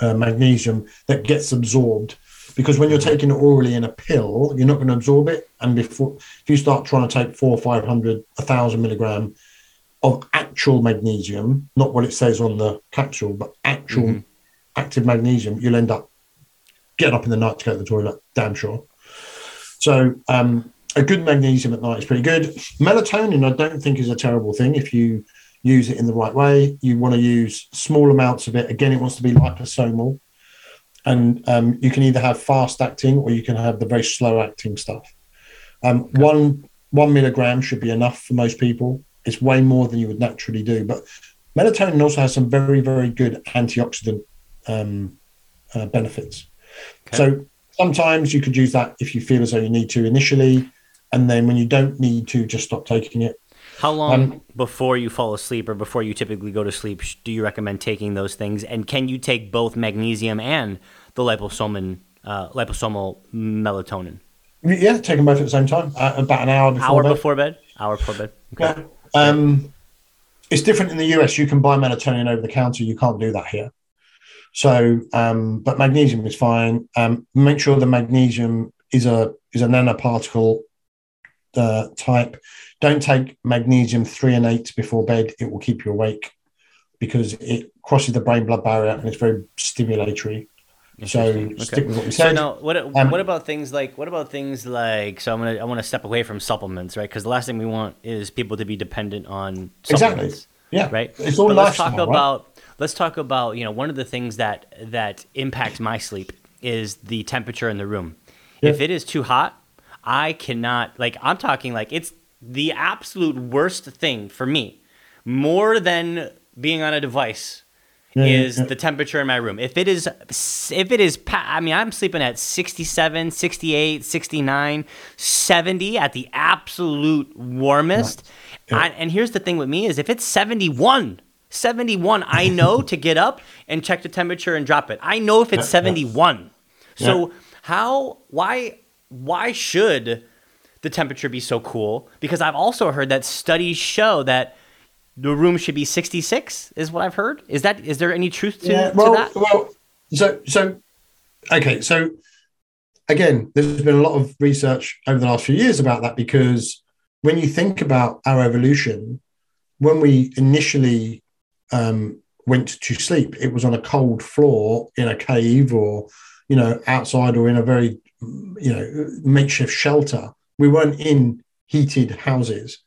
uh, magnesium that gets absorbed. Because when you're taking it orally in a pill, you're not going to absorb it. And before, if you start trying to take four, 500, a 1,000 milligram of actual magnesium, not what it says on the capsule, but actual Mhm. active magnesium, you'll end up getting up in the night to go to the toilet, damn sure. So, um, a good magnesium at night is pretty good. Melatonin, I don't think, is a terrible thing if you use it in the right way. You want to use small amounts of it. Again, it wants to be liposomal. And um, you can either have fast acting or you can have the very slow acting stuff. Um, One one milligram should be enough for most people. It's way more than you would naturally do. But melatonin also has some very, very good antioxidant um, uh, benefits. Okay. So sometimes you could use that if you feel as though you need to initially, and then when you don't need to, just stop taking it. How long Um, before you fall asleep or before you typically go to sleep do you recommend taking those things? And can you take both magnesium and the liposomal uh, liposomal melatonin? Yeah, take them both at the same time, uh, about an hour before. Hour bed. before bed. Hour before bed. Okay. Yeah. Um, it's different in the US. You can buy melatonin over the counter. You can't do that here. So, um, but magnesium is fine. Um, make sure the magnesium is a is a nanoparticle uh, type. Don't take magnesium threonate before bed. It will keep you awake because it crosses the brain blood barrier and it's very stimulatory. So Interesting. stick with what we So said. now, what Um, what about things like what about things like? So I'm gonna I want to step away from supplements, right? Because the last thing we want is people to be dependent on Exactly. supplements, yeah, right? It's all But let's lifestyle. talk right? about let's talk about you know one of the things that that impacts my sleep is the temperature in the room. Yeah. If it is too hot, I cannot like I'm talking like it's the absolute worst thing for me, more than being on a device Yeah, is yeah. the temperature in my room. If it is if it is pa- I mean I'm sleeping at 67, 68, 69, 70 at the absolute warmest. Yeah. I- and here's the thing with me is if it's 71 71 I [LAUGHS] know to get up and check the temperature and drop it. I know if it's Yeah, yeah. 71. So how why why should the temperature be so cool? Because I've also heard that studies show that the room should be 66 is what I've heard. Is that is there any truth to, yeah, to that? well, so so okay, so again, there's been a lot of research over the last few years about that because when you think about our evolution, when we initially um, went to sleep, it was on a cold floor in a cave or you know outside or in a very you know makeshift shelter. We weren't in heated houses.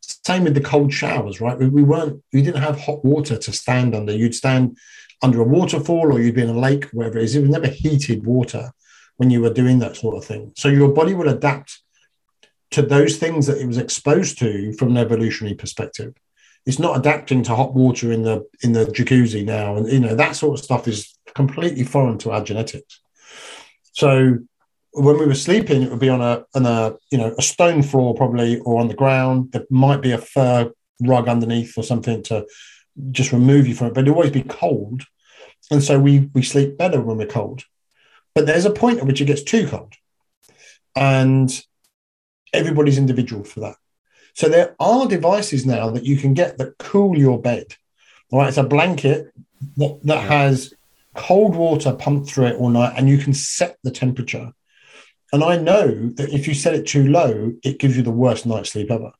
Same with the cold showers, right? We, we weren't. We didn't have hot water to stand under. You'd stand under a waterfall or you'd be in a lake, wherever it is. It was never heated water when you were doing that sort of thing. So your body would adapt to those things that it was exposed to from an evolutionary perspective. It's not adapting to hot water in the in the jacuzzi now, and you know that sort of stuff is completely foreign to our genetics. So when we were sleeping, it would be on a on a you know a stone floor probably, or on the ground. There might be a fur rug underneath or something to just remove you from it, but it'll always be cold. And so we we sleep better when we're cold. But there's a point at which it gets too cold. And everybody's individual for that. So there are devices now that you can get that cool your bed. All right, it's a blanket that, that has cold water pumped through it all night, and you can set the temperature. And I know that if you set it too low, it gives you the worst night's sleep ever.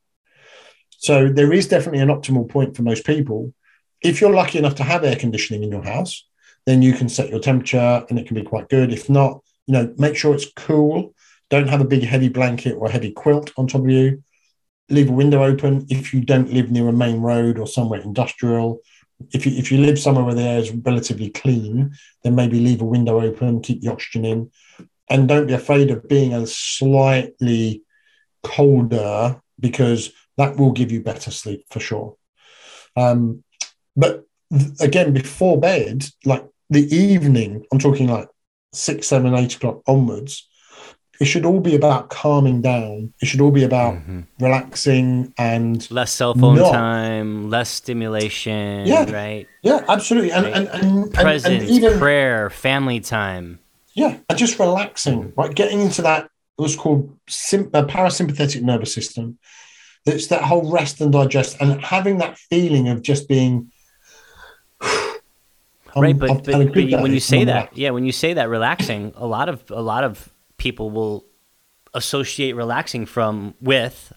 So there is definitely an optimal point for most people. If you're lucky enough to have air conditioning in your house, then you can set your temperature and it can be quite good. If not, you know, make sure it's cool. Don't have a big heavy blanket or heavy quilt on top of you. Leave a window open if you don't live near a main road or somewhere industrial. If you if you live somewhere where the air is relatively clean, then maybe leave a window open, keep the oxygen in, and don't be afraid of being a slightly colder because that will give you better sleep for sure. Um, but again, before bed, like the evening, I'm talking like six, seven, eight o'clock onwards, it should all be about calming down. It should all be about mm-hmm. relaxing and less cell phone not, time, less stimulation. Yeah, right. Yeah, absolutely. And right. and, and, presence, and, and even, prayer, family time. Yeah, just relaxing, right? Getting into that what's called sim- uh, parasympathetic nervous system. It's that whole rest and digest, and having that feeling of just being [SIGHS] right, but, but, but when you say that, yeah, when you say that relaxing, a lot of a lot of people will associate relaxing from with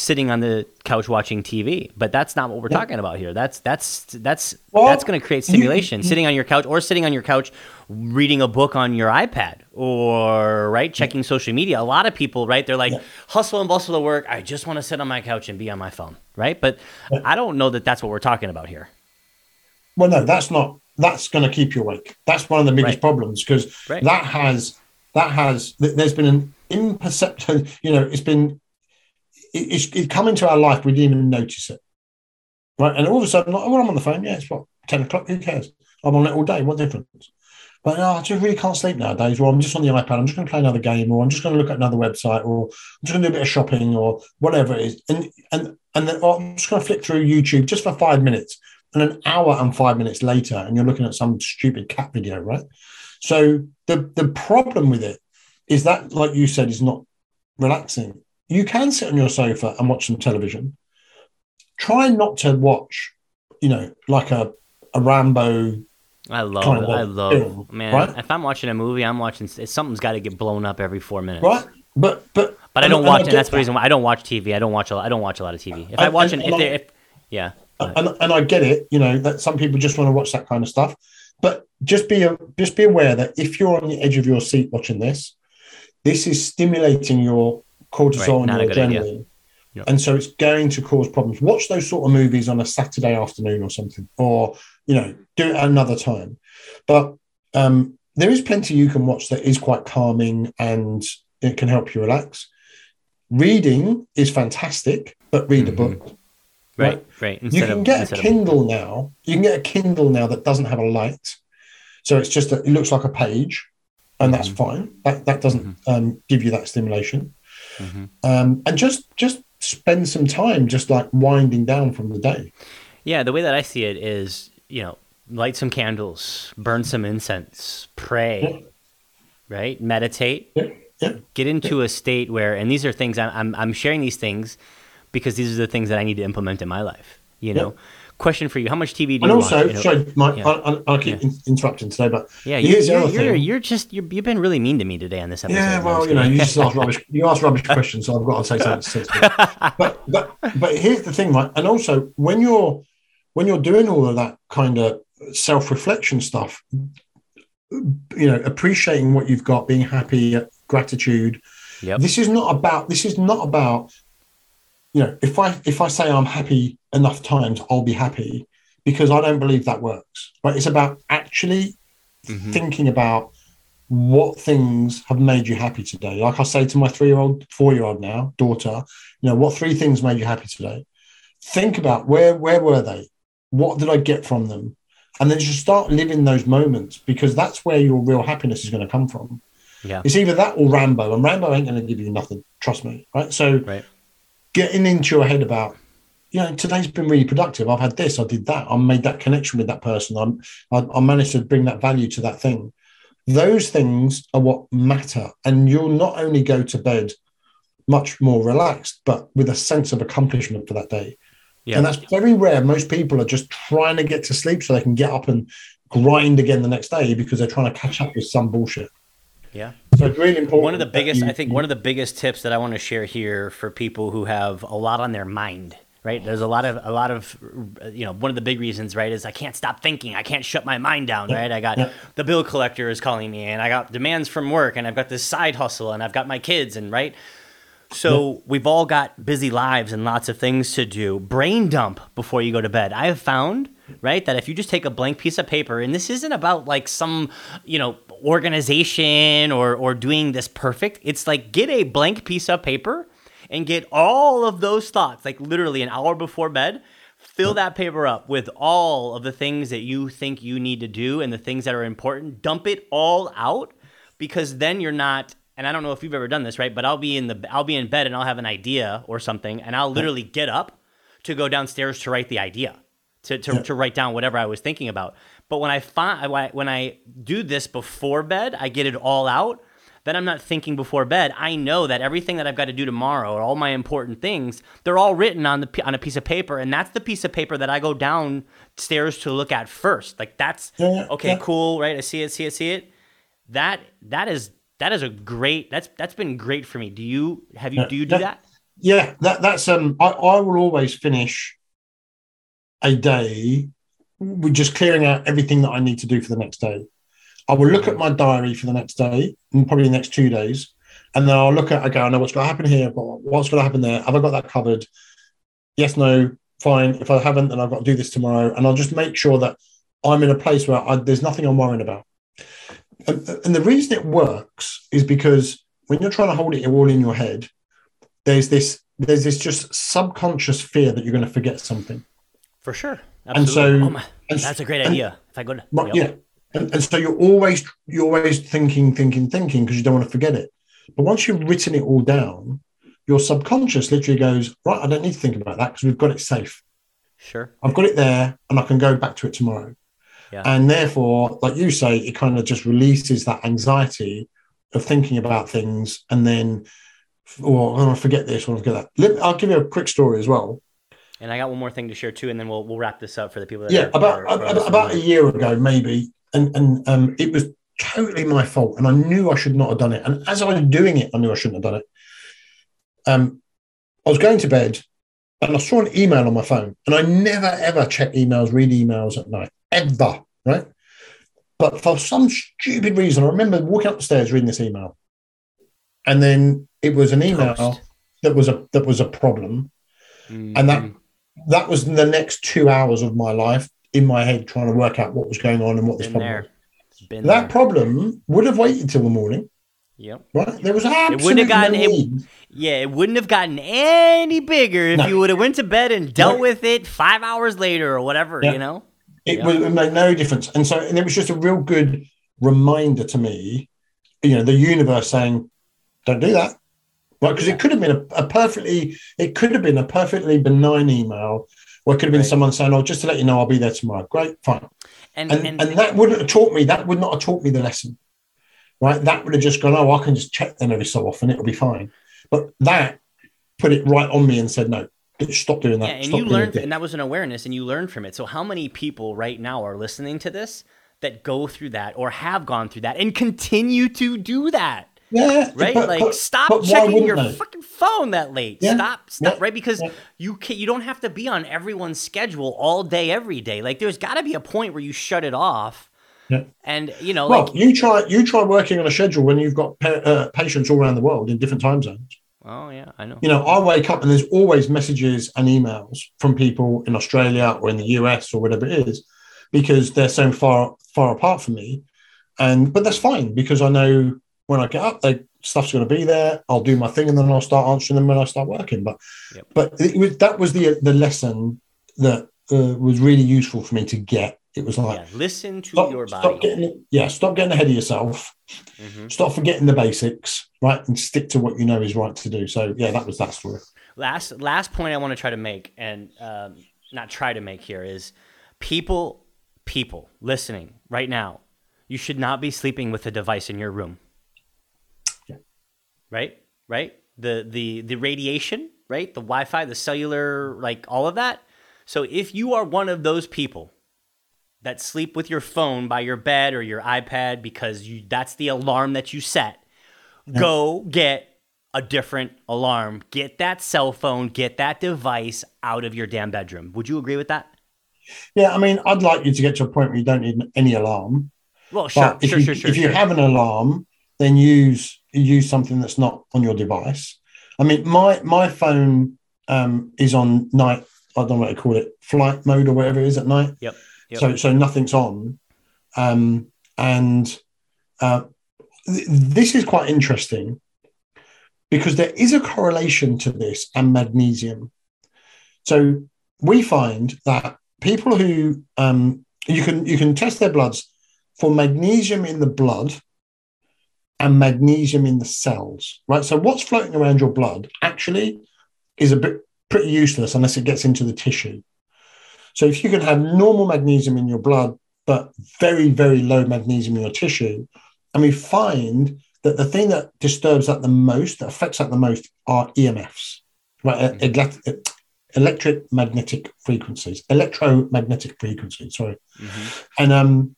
sitting on the couch watching TV. But that's not what we're yeah. talking about here. That's that's that's well, that's going to create stimulation. You, sitting on your couch or sitting on your couch reading a book on your iPad or right checking social media. A lot of people, right? They're like yeah. hustle and bustle to work. I just want to sit on my couch and be on my phone, right? But yeah. I don't know that that's what we're talking about here. Well, no, that's not that's going to keep you awake. That's one of the biggest right. problems because right. that has that has there's been an imperceptible. You know, it's been it's it come into our life. We didn't even notice it, right? And all of a sudden, like, well, I'm on the phone. Yeah, it's what ten o'clock. Who cares? I'm on it all day. What difference? But no, I just really can't sleep nowadays. Or I'm just on the iPad. I'm just going to play another game, or I'm just going to look at another website, or I'm just going to do a bit of shopping, or whatever it is. And and and then oh, I'm just going to flick through YouTube just for five minutes and an hour and five minutes later, and you're looking at some stupid cat video, right? So the the problem with it is that, like you said, is not relaxing. You can sit on your sofa and watch some television. Try not to watch, you know, like a a Rambo. I love kind of I love film, man. Right? If I'm watching a movie, I'm watching something's got to get blown up every four minutes. Right, but but but I don't watch, and, that's the reason why I don't watch TV. I don't watch a I don't watch a lot of TV. If I watch an if, if yeah and, and I get it, you know, that some people just want to watch that kind of stuff. But just be a just be aware that if you're on the edge of your seat watching this, this is stimulating your cortisol right, and adrenaline. Yep. And so it's going to cause problems. Watch those sort of movies on a Saturday afternoon or something, or you know, do it another time. But um, there is plenty you can watch that is quite calming and it can help you relax. Reading is fantastic, but read mm-hmm. a book. Right, right. Instead you can of, get a Kindle of... now. You can get a Kindle now that doesn't have a light, so it's just a, it looks like a page, and mm-hmm. that's fine. That that doesn't mm-hmm. um, give you that stimulation. Mm-hmm. Um, and just just spend some time just like winding down from the day. Yeah, the way that I see it is, you know, light some candles, burn some incense, pray, yeah. right? Meditate. Yeah. Yeah. Get into a state where, and these are things I'm, I'm, I'm sharing these things because these are the things that I need to implement in my life. You know. Question for you: How much TV do and you also, watch? And also, sorry, Mike, yeah. I, I, keep yeah. interrupting today, but yeah, you're, you're, you're, you're, just you have been really mean to me today on this episode. Yeah, well, you know, you just ask rubbish. You ask rubbish [LAUGHS] questions, so I've got to say something [LAUGHS] but but but here's the thing, Mike, and also when you're when you're doing all of that kind of self reflection stuff, you know, appreciating what you've got, being happy, gratitude. Yep. This is not about. This is not about you know, if I if I say I'm happy enough times, I'll be happy because I don't believe that works. Right? It's about actually mm-hmm. thinking about what things have made you happy today. Like I say to my three-year-old, four-year-old now daughter, you know, what three things made you happy today? Think about where where were they? What did I get from them? And then just start living those moments because that's where your real happiness is going to come from. Yeah. It's either that or Rambo, and Rambo ain't going to give you nothing. Trust me. Right. So right getting into your head about you know, today's been really productive. I've had this, I did that, I made that connection with that person. I'm, I, I managed to bring that value to that thing. Those things are what matter, and you'll not only go to bed much more relaxed, but with a sense of accomplishment for that day. Yeah. And that's very rare. Most people are just trying to get to sleep so they can get up and grind again the next day because they're trying to catch up with some bullshit. Yeah. So it's really important. One of the biggest, you, I think, one of the biggest tips that I want to share here for people who have a lot on their mind, right? There's a lot of, a lot of, you know, one of the big reasons, right, is I can't stop thinking. I can't shut my mind down, yeah. right? I got yeah. the bill collector is calling me, and I got demands from work, and I've got this side hustle, and I've got my kids, and right. So yeah. we've all got busy lives and lots of things to do. Brain dump before you go to bed. I have found right? That if you just take a blank piece of paper, and this isn't about like some, you know, organization or or doing this perfect. It's like get a blank piece of paper and get all of those thoughts, like literally an hour before bed. Fill that paper up with all of the things that you think you need to do and the things that are important. Dump it all out because then you're not and I don't know if you've ever done this, right? But I'll be in the I'll be in bed and I'll have an idea or something and I'll literally get up to go downstairs to write the idea to, to, to write down whatever I was thinking about. But when I find when I do this before bed, I get it all out. Then I'm not thinking before bed. I know that everything that I've got to do tomorrow, or all my important things, they're all written on the on a piece of paper, and that's the piece of paper that I go downstairs to look at first. Like that's yeah, okay, yeah. cool, right? I see it, see it, see it. That that is that is a great. That's that's been great for me. Do you have you do you do that? Yeah, that that's um. I, I will always finish a day with just clearing out everything that I need to do for the next day. I will look at mm-hmm. my diary for the next day and probably the next two days. And then I'll look at, okay, I know what's going to happen here, but what's going to happen there? Have I got that covered? Yes, no, fine. If I haven't, then I've got to do this tomorrow. And I'll just make sure that I'm in a place where I, there's nothing I'm worrying about. And, and the reason it works is because when you're trying to hold it all in your head, there's this there's this just subconscious fear that you're going to forget something. For sure. Absolutely. And so oh my, that's a great and, idea. If I go to yep. yeah. And, and so you're always you're always thinking, thinking, thinking because you don't want to forget it. But once you've written it all down, your subconscious literally goes, right, I don't need to think about that because we've got it safe. Sure. I've got it there and I can go back to it tomorrow. Yeah. And therefore, like you say, it kind of just releases that anxiety of thinking about things and then, or oh, I forget this, or I forget that. I'll give you a quick story as well. And I got one more thing to share too, and then we'll we'll wrap this up for the people. that Yeah, about are, are about a year ago, maybe, and and um, it was totally my fault, and I knew I should not have done it. And as I was doing it, I knew I shouldn't have done it. Um, I was going to bed, and I saw an email on my phone, and I never ever check emails, read emails at night, ever, right? But for some stupid reason, I remember walking up the stairs reading this email, and then it was an email that was a that was a problem, mm-hmm. and that that was the next two hours of my life in my head trying to work out what was going on and what this problem there. was. That there. problem would have waited till the morning. Yep. Right? There was absolutely it wouldn't have gotten no it, Yeah, it wouldn't have gotten any bigger if no. you would have went to bed and dealt no. with it five hours later or whatever. Yeah. You know, it would made no difference. And so, and it was just a real good reminder to me. You know, the universe saying, "Don't do that right? Because it could have been a, a, perfectly, it could have been a perfectly benign email, or it could have been right. someone saying, "Oh, just to let you know, I'll be there tomorrow." Great, fine. And and, and, and that wouldn't have taught me. That would not have taught me the lesson, right? That would have just gone, "Oh, I can just check them every so often; it'll be fine." But that put it right on me and said, "No, stop doing that." Yeah, and stop you learned, and that was an awareness, and you learned from it. So, how many people right now are listening to this that go through that, or have gone through that, and continue to do that? Yeah, right. But, like, but, stop but checking your they? fucking phone that late. Yeah. Stop, stop. Yeah. Right, because yeah. you can, you don't have to be on everyone's schedule all day, every day. Like, there's got to be a point where you shut it off. Yeah. And you know, well, like, you try you try working on a schedule when you've got pa- uh, patients all around the world in different time zones. Oh yeah, I know. You know, I wake up and there's always messages and emails from people in Australia or in the US or whatever it is, because they're so far far apart from me. And but that's fine because I know when I get up, they stuff's going to be there. I'll do my thing, and then I'll start answering them when I start working. But yep. but was, that was the the lesson that uh, was really useful for me to get. It was like yeah, listen to stop, your body. Stop getting, yeah, stop getting ahead of yourself. Mm-hmm. Stop forgetting the basics. right, and stick to what you know is right to do. So yeah, that was that story. Last last point I want to try to make, and um, not try to make here is people people listening right now, you should not be sleeping with a device in your room. Right? Right? The the the radiation, right? The Wi-Fi, the cellular, like all of that. So if you are one of those people that sleep with your phone by your bed or your iPad because you that's the alarm that you set, go get a different alarm. Get that cell phone, get that device out of your damn bedroom. Would you agree with that? Yeah, I mean, I'd like you to get to a point where you don't need any alarm. Well, sure, But if sure, you, sure, sure. if you have an alarm, then use use something that's not on your device. I mean, my my phone um, is on night. I don't know what to call it, flight mode or whatever it is at night. Yep, yep. So so nothing's on, um, and uh, th- this is quite interesting because there is a correlation to this and magnesium. So we find that people who um, you can you can test their bloods for magnesium in the blood and magnesium in the cells, right? So what's floating around your blood actually is a bit pretty useless unless it gets into the tissue. So if you can have normal magnesium in your blood but very very low magnesium in your tissue, and we find that the thing that disturbs that the most, that affects that the most, are EMFs, right? Elect- electric magnetic frequencies, electromagnetic frequencies. Sorry, Mhm. and um,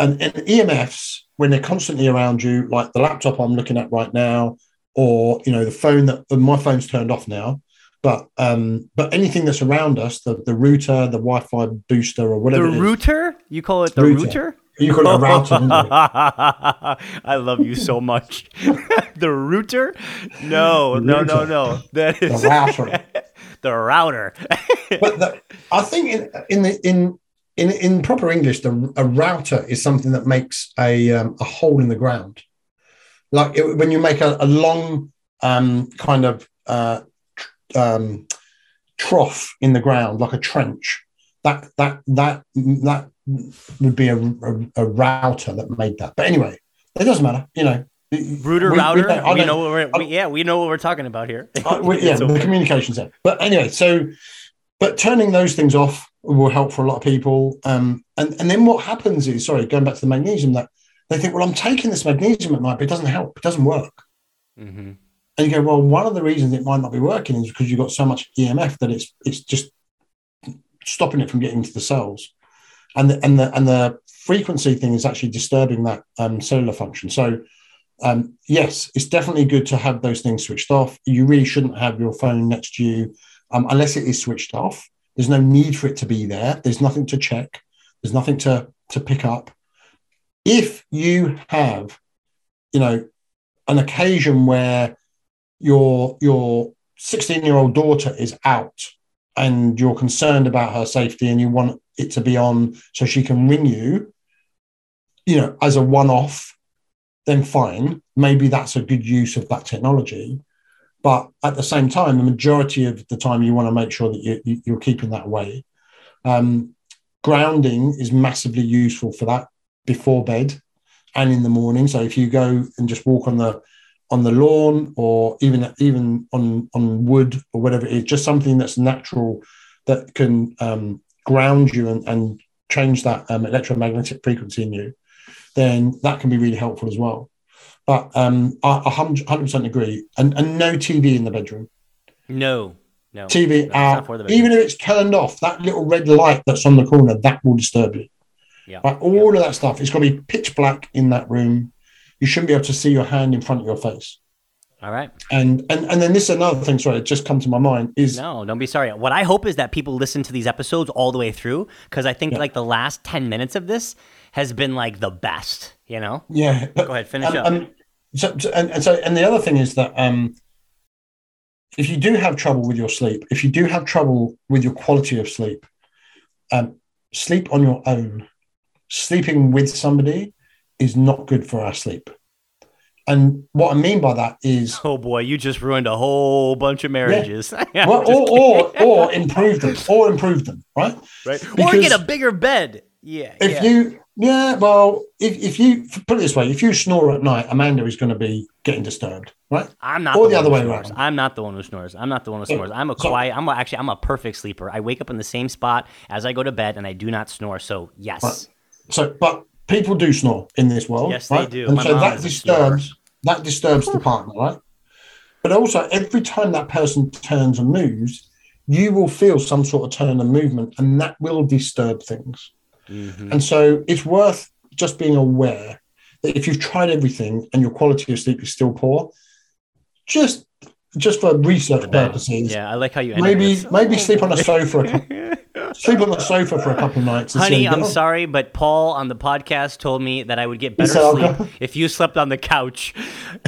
and, and EMFs when they're constantly around you, like the laptop I'm looking at right now, or you know the phone that my phone's turned off now. But um, but anything that's around us, the, the router, the Wi-Fi booster, or The whatever, it is, router? You call it the Router. router? you call it a router. [LAUGHS] I love you so much. [LAUGHS] the router? No, no, no, no. That is the router. [LAUGHS] the router. but the, I think in in the in in in proper English, the, a router is something that makes a um, a hole in the ground, like it, when you make a, a long um, kind of uh, tr- um, trough in the ground, like a trench. That that that that would be a, a, a router that made that. But anyway, it doesn't matter. You know, Router We- we router. don't- We, know what we're, we, yeah, we know what we're talking about here. [LAUGHS] We- yeah, the communications there. But anyway, so but turning those things off will help for a lot of people. Um, and and then what happens is, sorry, going back to the magnesium, that they think, well, I'm taking this magnesium at night, but it doesn't help. It doesn't work. Mhm. And you go, well, one of the reasons it might not be working is because you've got so much EMF that it's it's just stopping it from getting to the cells, and the and the and the frequency thing is actually disturbing that um, cellular function. So. Um, yes, it's definitely good to have those things switched off. You really shouldn't have your phone next to you um, unless it is switched off. There's no need for it to be there. There's nothing to check. There's nothing to to pick up. If you have, you know, an occasion where your your 16 year old daughter is out and you're concerned about her safety and you want it to be on so she can ring you, you know, as a one off, then fine. Maybe that's a good use of that technology. But at the same time, the majority of the time, you want to make sure that you, you're keeping that away. Um, grounding is massively useful for that before bed and in the morning. So if you go and just walk on the on the lawn or even even on on wood or whatever it is, just something that's natural that can um, ground you and, and change that um, electromagnetic frequency in you, then that can be really helpful as well. But um, I I 100% agree. And, and no TV in the bedroom. No, no. TV No, it's out, for the bedroom. even if it's turned off, that little red light that's on the corner, that will disturb you. Yeah. Like all of that stuff, it's got to be pitch black in that room. You shouldn't be able to see your hand in front of your face. All right. And and and then this is another thing. Sorry, it just come to my mind is No, don't be sorry. What I hope is that people listen to these episodes all the way through because I think Yeah. like the last 10 minutes of this has been like the best, you know? yeah. Go ahead, finish and, up. and so, so- and, and so and the other thing is that um, if you do have trouble with your sleep, if you do have trouble with your quality of sleep, um, sleep on your own. Sleeping with somebody is not good for our sleep. And what I mean by that is Oh boy, you just ruined a whole bunch of marriages. [LAUGHS] Yeah, well, or, or [LAUGHS] or improve them, or improve them, right? right? or get a bigger bed. Yeah. If yeah. you Yeah, well, if, if you put it this way, if you snore at night, Amanda is going to be getting disturbed, right? I'm not Or the, the one other who way snores. around. I'm not the one who snores. I'm not the one who snores. I'm a so- quiet. I'm a, actually I'm a perfect sleeper. I wake up in the same spot as I go to bed, and I do not snore. So yes, Right. So, but people do snore in this world. Yes, they do. And My so that disturbs that disturbs the partner, right? But also, every time that person turns and moves, you will feel some sort of turn and movement, and that will disturb things. Mhm. And so, it's worth just being aware that if you've tried everything and your quality of sleep is still poor, just just for research purposes, yeah, I like how you maybe this. maybe sleep on a [LAUGHS] sofa. [LAUGHS] Sleep on the sofa for a couple of nights. Honey, I'm sorry, but Paul on the podcast told me that I would get better said, sleep go." [LAUGHS] if you slept on the couch.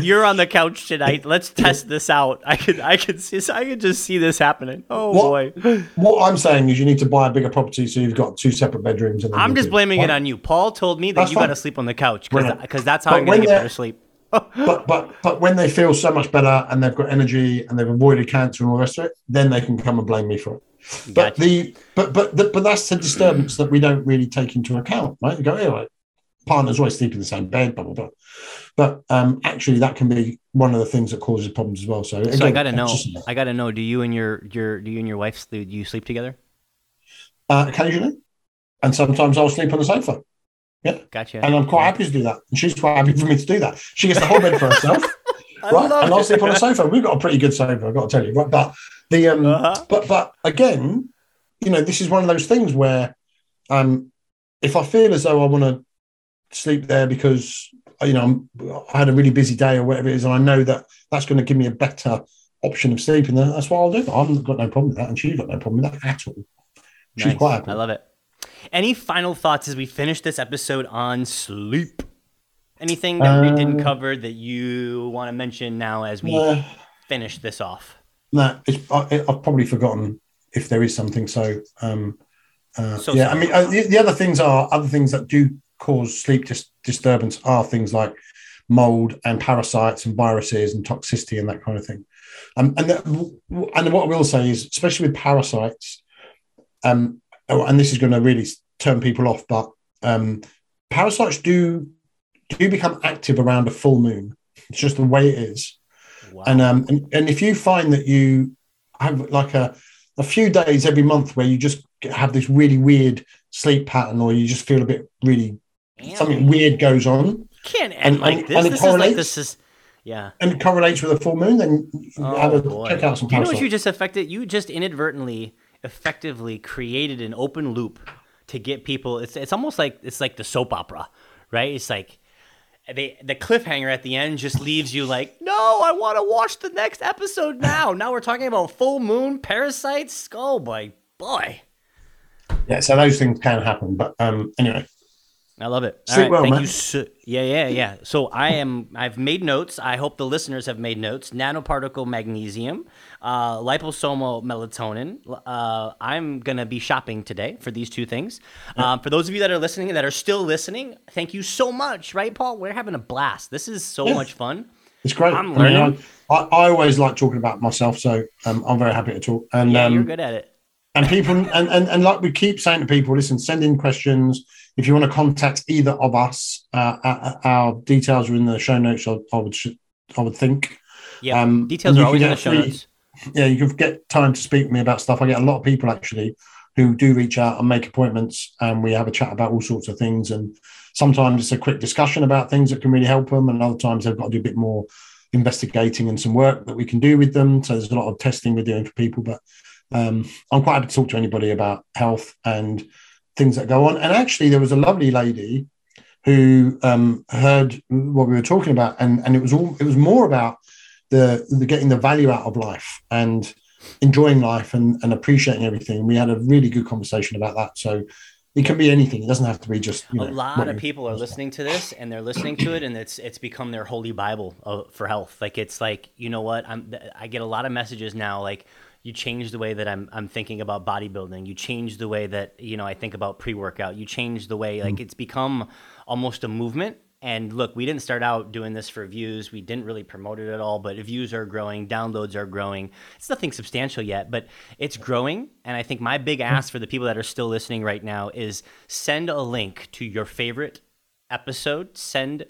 You're on the couch tonight. Let's test this out. I could, I could see, I could just see this happening. Oh What? boy, What I'm saying is, you need to buy a bigger property so you've got two separate bedrooms. I'm just blaming it on you. Paul told me that That's you got to sleep on the couch because that's how But I'm gonna get better sleep. [LAUGHS] But but but when they feel so much better and they've got energy and they've avoided cancer and all the rest of it, then they can come and blame me for it. But Gotcha. the but but the, but that's the disturbance that we don't really take into account, right? You go, yeah, like partners always sleep in the same bed, blah blah blah. But um, actually, that can be one of the things that causes problems as well. So, So I gotta know. I gotta know. Do you and your your do you and your wife sleep, do you sleep together? uh, occasionally, and sometimes I'll sleep on the sofa. Yeah, gotcha. and I'm quite happy to do that. And she's quite happy for me to do that. She gets the whole bed for herself, [LAUGHS] right? And I'll sleep on a sofa. We've got a pretty good sofa, I've got to tell you, right? But the um, Uh-huh. but but again, you know, this is one of those things where, um, if I feel as though I want to sleep there because you know I'm, I had a really busy day or whatever it is, and I know that that's going to give me a better option of sleeping there, that's what I'll do. I've got no problem with that, and she's got no problem with that at all. She's Nice. quite happy. I love it. Any final thoughts as we finish this episode on sleep? Anything that we didn't Uh, cover that you want to mention now as we Uh, finish this off? No, I, I've probably forgotten if there is something. So, um, uh, So yeah, sorry. I mean, uh, the, the other things are other things that do cause sleep dis- disturbance are things like mold and parasites and viruses and toxicity and that kind of thing. Um, and that, and what I will say is, especially with parasites, um, oh, and this is going to really turn people off, but um, parasites do do become active around a full moon. It's just the way it is. Wow. And um and, and if you find that you have like a a few days every month where you just have this really weird sleep pattern or you just feel a bit really Damn. something weird goes on can't and- like and- this. and it this is like correlates. this is yeah. and it correlates with a full moon, then you Oh, have a boy. check out some Do you know what you just affected? You just inadvertently, effectively created an open loop to get people. It's it's almost like it's like the soap opera, right? It's like they the cliffhanger at the end just leaves you like, no, I want to watch the next episode now. now we're talking about full moon parasites. Oh boy, boy, yeah, so those things can happen. But um anyway, I love it. All Sleep right, well, thank man. you. So, yeah, yeah, yeah. So I am. I've made notes. I hope the listeners have made notes. Nanoparticle magnesium, uh, liposomal melatonin. Uh, I'm gonna be shopping today for these two things. Um, for those of you that are listening and that are still listening, thank you so much. Right, Paul? We're having a blast. This is so Yeah. much fun. it's great. I'm I, mean, learning. I, I, I always like talking about myself, so um, I'm very happy to talk. And Yeah, um, you're good at it. and people and, and and like we keep saying to people listen send in questions if you want to contact either of us uh, our, our details are in the show notes i, I would i would think Yeah, um, details are always in the show free- notes. Yeah you can get time to speak to me about stuff. I get a lot of people actually who do reach out and make appointments and we have a chat about all sorts of things. And sometimes it's a quick discussion about things that can really help them and other times they've got to do a bit more investigating and some work that we can do with them. So there's a lot of testing we're doing for people. But um, I'm quite happy to talk to anybody about health and things that go on. And actually, there was a lovely lady who um, heard what we were talking about, and, and it was all it was more about the, the getting the value out of life and enjoying life and, and appreciating everything. We had a really good conversation about that. So it can be anything. It doesn't have to be just you know, a lot of people are listening to this and they're listening to it and it's it's become their holy bible for health. Like it's like you know what? I'm i get a lot of messages now like you change the way that i'm i'm thinking about bodybuilding. You change the way that you know i think about pre-workout. You change the way like mm. it's become almost a movement And look, we didn't start out doing this for views. We didn't really promote it at all, but views are growing, downloads are growing. It's nothing substantial yet, but it's growing. And I think my big hmm. ask for the people that are still listening right now is send a link to your favorite episode, send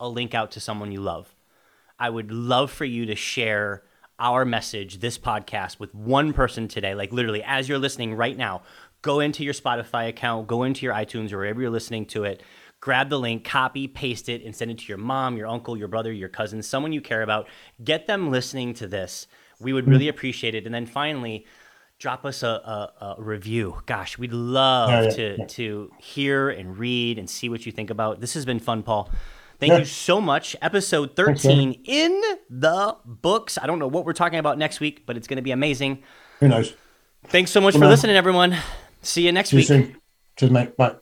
a link out to someone you love. I would love for you to share our message, this podcast, with one person today. Like literally, as you're listening right now, go into your Spotify account, go into your iTunes or wherever you're listening to it, grab the link, copy, paste it, and send it to your mom, your uncle, your brother, your cousin, someone you care about. Get them listening to this. We would really appreciate it. And then finally, drop us a, a, a review. Gosh, we'd love Yeah, yeah, to yeah. to hear and read and see what you think about. This has been fun, Paul. Thank you so much. Episode Thanks, 13 in the books. I don't know what we're talking about next week, but it's going to be amazing. Who knows? Thanks so much Good for man. listening, everyone. See you next See you week. soon. Cheers, mate. Bye.